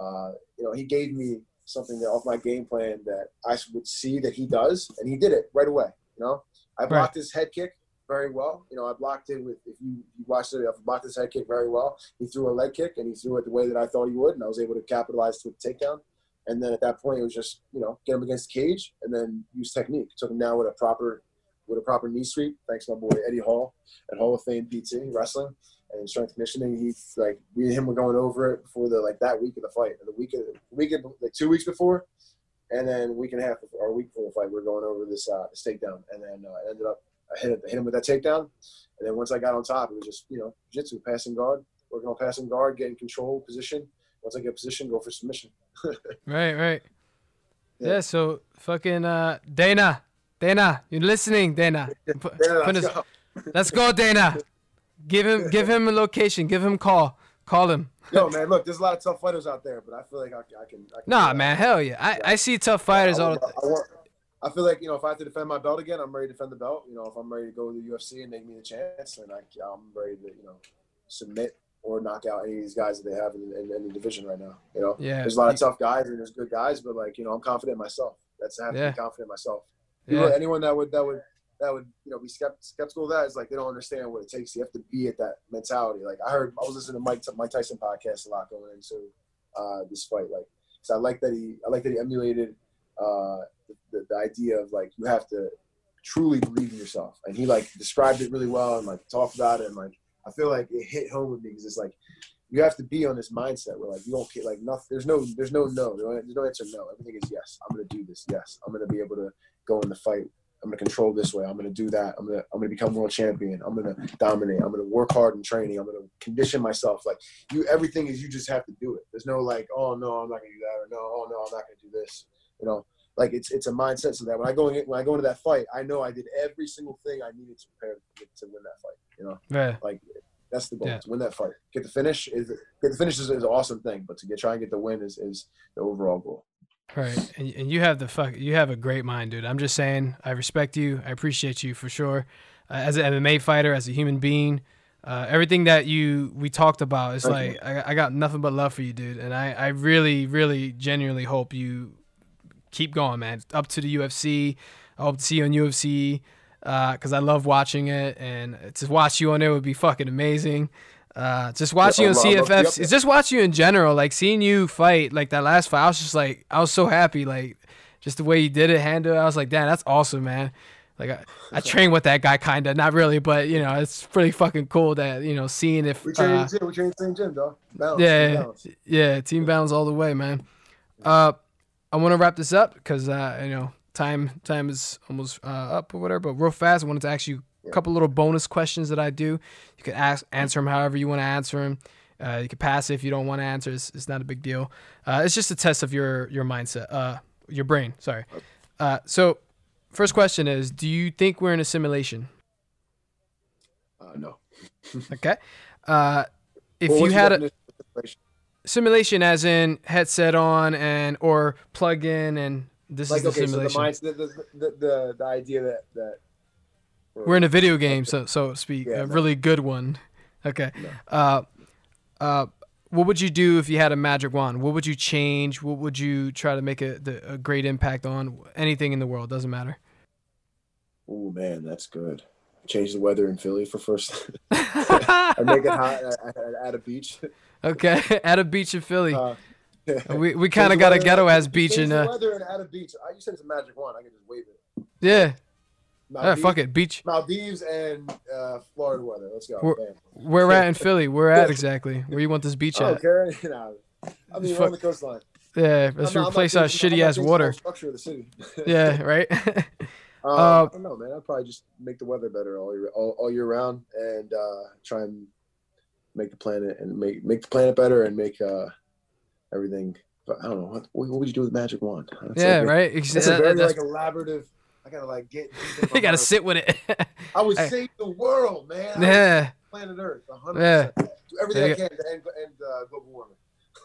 uh, you know, he gave me something that off my game plan that I would see that he does, and he did it right away. You know, I blocked right. his head kick very well. You know, I blocked it with if you, you watched it, I blocked his head kick very well. He threw a leg kick and he threw it the way that I thought he would, and I was able to capitalize to a takedown. And then at that point, it was just you know get him against the cage and then use technique. Took him down with a proper with a proper knee sweep. Thanks my boy Eddie Hall at Hall of Fame PT Wrestling and strength conditioning. He like me and him were going over it before the like that week of the fight, the week of the week of, like two weeks before, and then week and a half or a week before the fight, we are going over this uh, this takedown, and then uh, ended up I hit, hit him with that takedown, and then once I got on top, it was just you know jiu-jitsu, passing guard, working on passing guard, getting control position. Once I get position, go for submission. *laughs* right, right. Yeah. yeah. So fucking uh, Dana, Dana, you're listening, Dana. *laughs* Dana let's, go. *laughs* let's go, Dana. Give him, give him a location. Give him a call. Call him. *laughs* Yo, man, look, there's a lot of tough fighters out there, but I feel like I, I can. I can nah, man, hell yeah. I, I see tough fighters I, all the time. I feel like you know if I have to defend my belt again, I'm ready to defend the belt. You know, if I'm ready to go to the UFC and make me the chance, then I, I'm ready to you know submit or knock out any of these guys that they have in, in, in the division right now. You know, yeah, there's a lot of tough guys and there's good guys, but like you know, I'm confident in myself. That's I have yeah. to be confident in Yeah. anyone that would that would that would you know be skeptical of that is like they don't understand what it takes. You have to be at that mentality. Like I heard, I was listening to Mike Mike Tyson podcast a lot going into uh, this fight. Like, so I like that he I like that he emulated uh, the, the idea of like you have to truly believe in yourself. And he like described it really well and like talked about it and like I feel like it hit home with me because it's like you have to be on this mindset where like you don't get like nothing. There's no there's no no there's no answer no. Everything is yes. I'm gonna do this. Yes, I'm gonna be able to go in the fight. I'm gonna control this way. I'm gonna do that. I'm gonna I'm gonna become world champion. I'm gonna dominate. I'm gonna work hard in training. I'm gonna condition myself. Like you, everything is you just have to do it. There's no like oh no I'm not gonna do that or no oh no I'm not gonna do this. You know like it's it's a mindset so that when I go in, when I go into that fight, I know I did every single thing I needed to prepare to, to win that fight. You know, yeah. like that's the goal yeah. to win that fight. Get the finish is get the finish is, is, an awesome thing, but to get try and get the win is is the overall goal. Right, and and you have the fuck you have a great mind, dude. I'm just saying, I respect you. I appreciate you for sure. Uh, as an MMA fighter, as a human being, uh, everything that you we talked about, it's Thank like I, I got nothing but love for you, dude. And I I really really genuinely hope you keep going, man. Up to the UFC. I hope to see you on UFC because uh, I love watching it, and to watch you on there would be fucking amazing. Uh, just watching you on CFF, it's just watching you in general, like seeing you fight, like that last fight. I was just like, I was so happy, like just the way you did it, handle it. I was like, damn, that's awesome, man. Like I, I train with that guy, kinda, not really, but you know, it's pretty fucking cool that you know seeing if we train, uh, we train the same gym, dog. Balance, yeah, yeah, team balance all the way, man. Uh, I want to wrap this up because uh, you know time time is almost uh, up or whatever. But real fast, I wanted to ask you a couple little bonus questions that I do. You can ask answer them however you want to answer them. Uh, you can pass it if you don't want to answer. It's, it's not a big deal. Uh, it's just a test of your your mindset, uh, your brain. Sorry. Uh, so, first question is: Do you think we're in a simulation? Uh, no. *laughs* okay. Uh, if you had a simulation as in headset on and or plug in and this like, is the okay, simulation. So the, the, the, the, the idea that, that we're, we're in a video game, so so to speak, yeah, a no. really good one. Okay. No. Uh, uh, what would you do if you had a magic wand? What would you change? What would you try to make a, the, a great impact on? Anything in the world doesn't matter. Oh man, that's good. Change the weather in Philly for first. *laughs* *laughs* I make it hot at, at a beach. Okay, *laughs* at a beach in Philly. Uh, we we kind of got a ghetto ass beach in. Uh, weather and at a beach. I you said it's a magic wand. I can just wave it. Yeah. Yeah, fuck it, beach. Maldives and uh, Florida weather. Let's go. Where we're at in *laughs* Philly? Where we're at exactly? Where you want this beach oh, at? Okay, *laughs* no. I mean, we're on the coastline. Yeah, let's I'm replace not, our shitty ass water. Structure of the city. *laughs* yeah, right. Um, uh, I don't know, man. I'd probably just make the weather better all year all, all year round and uh, try and make the planet and make make the planet better and make uh, everything. I don't know what, what would you do with magic wand? That's yeah, like, right. It's a very like elaborative I gotta like get. *laughs* you gotta sit with it. *laughs* I would save the world, man. Yeah. Planet Earth, 100. Yeah. Do everything I can to end, end uh, global warming.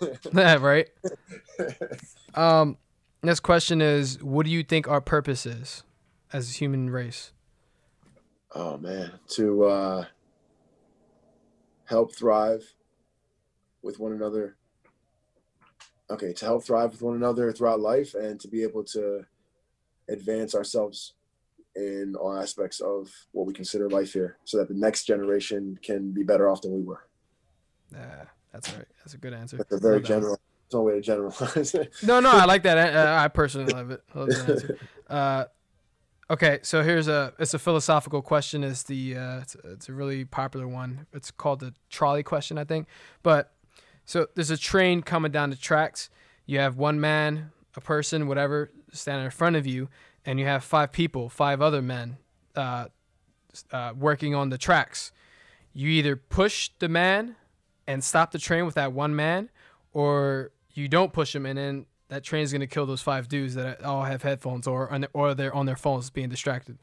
*laughs* yeah, right. um, next question is, what do you think our purpose is as a human race? Oh man, to uh, help thrive with one another. Okay, to help thrive with one another throughout life and to be able to advance ourselves in all aspects of what we consider life here so that the next generation can be better off than we were. Yeah, that's right. That's a good answer. That's a very general. It's no way to generalize. it. no, no, I like that. I personally *laughs* love it. love that uh, okay, so here's a it's a philosophical question. It's the uh, it's, it's a really popular one. It's called the trolley question, I think. But so there's a train coming down the tracks. You have one man, a person, whatever, standing in front of you, and you have five people, five other men, uh, uh, working on the tracks. You either push the man and stop the train with that one man, or you don't push him and then that train's gonna kill those five dudes that all have headphones or or they're on their phones being distracted.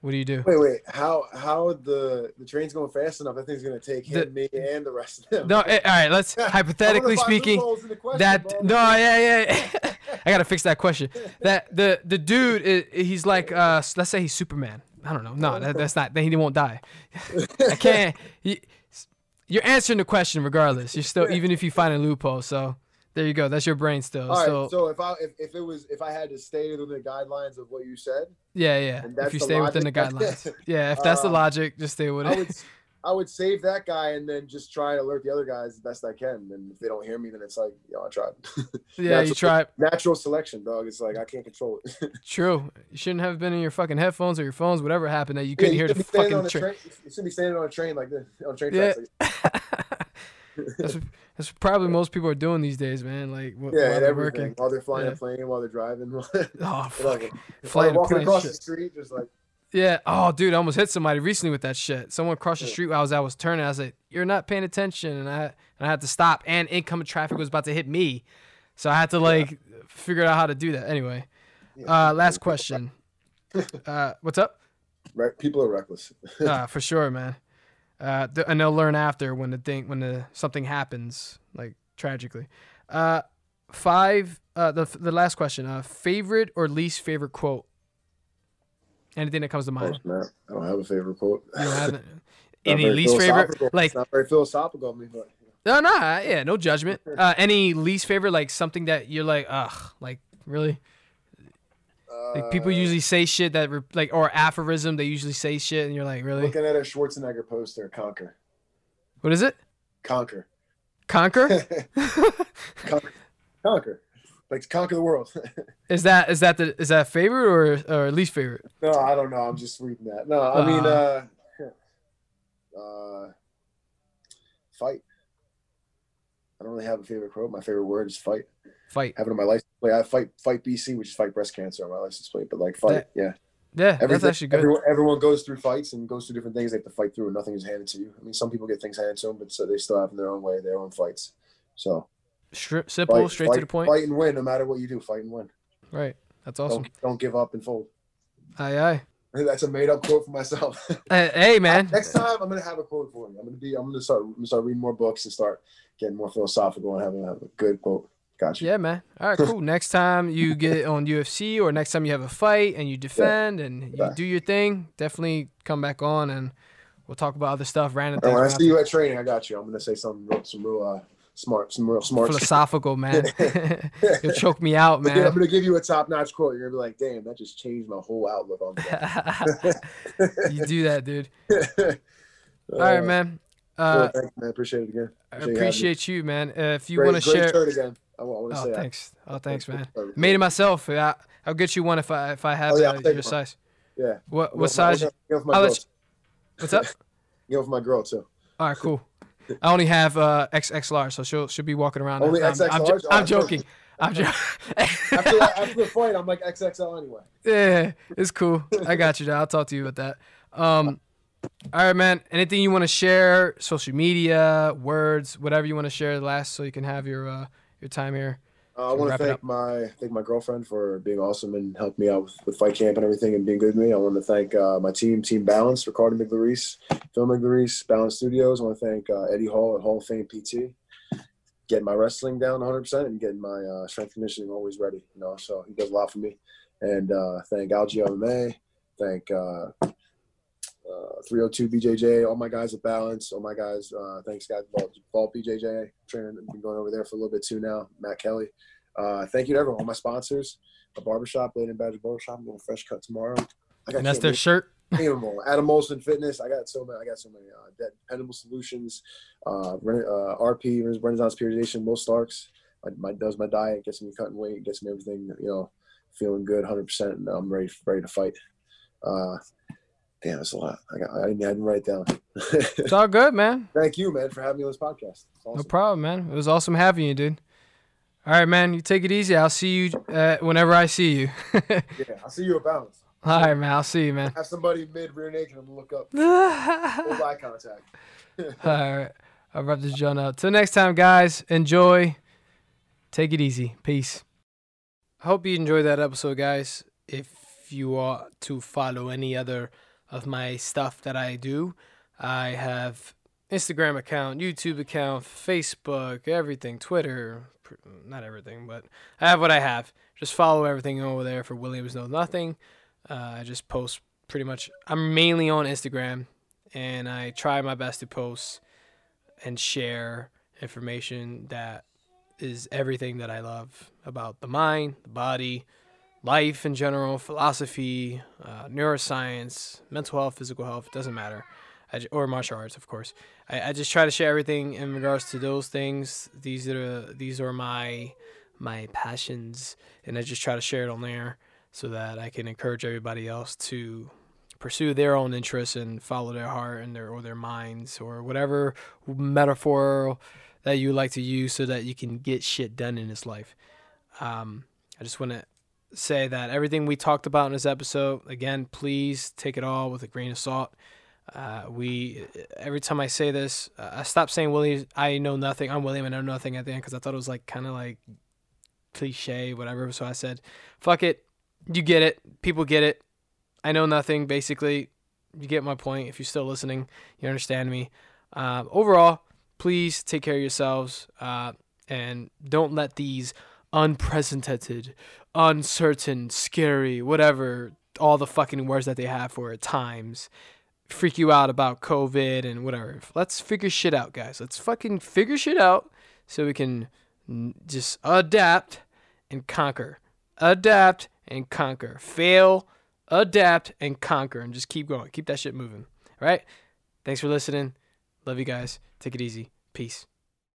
What do you do? Wait, wait. How how the the train's going fast enough? I think it's gonna take him, the, me, and the rest of them. No, eh, all right. Let's *laughs* hypothetically speaking. Question, that bro. no, yeah, yeah. *laughs* I gotta fix that question. That the the dude, is, he's like, uh, let's say he's Superman. I don't know. No, that, that's not. Then he won't die. *laughs* I can't. He, you're answering the question regardless. You're still even if you find a loophole. So there you go. That's your brain still. All right. So, so if I if, if it was if I had to stay within the guidelines of what you said. Yeah, yeah. If you stay logic, within the guidelines. *laughs* yeah, if that's uh, the logic, just stay with it. I would, I would save that guy and then just try and alert the other guys the best I can. And if they don't hear me, then it's like, yo, I tried. *laughs* yeah, natural, you tried. Natural selection, dog. It's like I can't control it. *laughs* True. You shouldn't have been in your fucking headphones or your phones, whatever happened that you couldn't yeah, you hear the fucking train. You should be standing on a train like this on train yeah. tracks. Like, *laughs* that's, that's probably most people are doing these days, man. Like yeah, while they're working, while they're flying yeah. a plane, while they're driving. oh, fuck. flying walking across shit. the street, just like. Yeah. Oh, dude, I almost hit somebody recently with that shit. Someone crossed the street while I was I was turning. I was like, "You're not paying attention," and I and I had to stop. And incoming traffic was about to hit me, so I had to like yeah. figure out how to do that. Anyway, yeah. uh, last question. *laughs* uh, what's up? Right, people are reckless. *laughs* uh, for sure, man uh, th- and they'll learn after when the thing when the something happens like tragically. Uh, five. Uh, the the last question. Uh, favorite or least favorite quote. Anything that comes to mind. Oh, I don't have a favorite quote. You have *laughs* any least favorite? Like it's not very philosophical of me, but. No, no, yeah, no judgment. *laughs* Uh, any least favorite, like something that you're like, ugh, like really? Like people uh, usually say shit that re- like or aphorism. They usually say shit, and you're like, really? Looking at a Schwarzenegger poster, conquer. What is it? Conquer. Conquer. *laughs* conquer. Conquer. Like conquer the world. *laughs* is that is that the is that favorite or or least favorite? No, I don't know. I'm just reading that. No, I uh, mean, *laughs* uh, uh, fight. I don't really have a favorite quote. My favorite word is fight. Fight. Having on my license plate. I fight fight BC, which is fight breast cancer on my license plate. But like fight, that, yeah. Yeah, that's actually good. Everyone, everyone, goes through fights and goes through different things they have to fight through, and nothing is handed to you. I mean, some people get things handed to them, but so they still have their own way, their own fights. So Stri- simple, fight, straight fight, to the point. Fight and win, no matter what you do. Fight and win. Right. That's awesome. Don't, don't give up and fold. Aye, aye. *laughs* That's a made up quote for myself. *laughs* hey, man. Next time I'm gonna have a quote for you. I'm gonna be. I'm gonna start. I'm gonna start reading more books and start getting more philosophical and having have a good quote. Gotcha. Yeah, man. All right, cool. next time you get *laughs* on UFC or next time you have a fight and you defend yeah. and you yeah. do your thing, definitely come back on and we'll talk about other stuff, random things. When I see you at training, I got you. I'm gonna say something real, some real uh, smart, some real smart, philosophical, man. *laughs* You'll choke me out, man. I'm gonna give you a top notch quote. You're gonna be like, "Damn, that just changed my whole outlook on." *laughs* you do that, dude. *laughs* All right, uh, man. Uh, cool, man. Appreciate it again. Appreciate I appreciate you, man. Uh, if you want to share, again. I want to oh, say thanks. That. Oh, thanks, man. Made it myself. Yeah, I, will get you one if I if I have oh, yeah, uh, your size. Yeah. What what size? My, what's up? You Give for my girl too. All right, cool. I only have uh, XX large, so she'll she'll be walking around. Only XX I'm, large. I'm, I'm joking. I'm joking. *laughs* after, after the fight, I'm like XXL anyway. Yeah, it's cool. I got you. I'll talk to you about that. Um, all right, man. Anything you want to share? Social media, words, whatever you want to share last, so you can have your uh, your time here. Uh, I want to thank my thank my girlfriend for being awesome and helping me out with, with fight camp and everything and being good to me. I want to thank uh, my team, Team Balance, Ricardo Migliarese, Phil Migliarese, Balance Studios. I want to thank uh, Eddie Hall at Hall of Fame PT, getting my wrestling down 100 percent and getting my uh, strength conditioning always ready. You know, so he does a lot for me. And uh, thank Algie MMA, thank uh, uh, 302 BJJ, all my guys at Balance, all my guys. Uh, thanks, guys. Vault, Vault BJJ, training, been going over there for a little bit too now. Matt Kelly. Uh, thank you to everyone, all my sponsors. A barbershop, Blade and Badger Barbershop. I'm getting a fresh cut tomorrow. I got And that's their shirt. Adam Molson Fitness. I got so many. I got so many. Uh, De- Dependable Solutions. Uh, Ren- uh, RP Renaissance Periodization. Will Starks. My, my does my diet. Gets me cutting weight. Gets me everything. You know, feeling good. Hundred percent. And I'm ready. Ready to fight. Uh, damn, it's a lot. I got. I didn't, I didn't write it down. *laughs* It's all good, man. Thank you, man, for having me on this podcast. It's No problem, man. It was awesome having you, dude. All right, man. You take it easy. I'll see you uh, whenever I see you. *laughs* Yeah, I'll see you at Balance. all right, man. I'll see you, man. Have somebody mid rear naked. I'm look up. *laughs* Hold eye contact. all right. I'll wrap this John up. Till next time, guys. Enjoy. Take it easy. Peace. I hope you enjoyed that episode, guys. If you want to follow any other of my stuff that I do, I have Instagram account, YouTube account, Facebook, everything, Twitter, not everything, but I have what I have. Just follow everything over there for Williams Know Nothing. Uh, I just post pretty much. I'm mainly on Instagram, and I try my best to post and share information that is everything that I love about the mind, the body, life in general, philosophy, uh, neuroscience, mental health, physical health, doesn't matter. Or martial arts, of course. I, I just try to share everything in regards to those things. These are these are my my passions, and I just try to share it on there so that I can encourage everybody else to pursue their own interests and follow their heart and their or their minds or whatever metaphor that you like to use so that you can get shit done in this life. Um, I just want to say that everything we talked about in this episode, again, please take it all with a grain of salt. Uh, we every time I say this, uh, I stop saying William. I know nothing. I'm William. I know nothing at the end because I thought it was like kind of like cliche, whatever. So I said, "Fuck it, you get it. People get it. I know nothing. Basically, you get my point. If you're still listening, you understand me. Um, overall, please take care of yourselves uh, and don't let these unprecedented, uncertain, scary, whatever, all the fucking words that they have for it times freak you out about COVID and whatever. Let's figure shit out, guys. Let's fucking figure shit out so we can just adapt and conquer. Adapt and conquer. Fail, adapt, and conquer. And just keep going. Keep that shit moving. All right? Thanks for listening. Love you guys. Take it easy. Peace.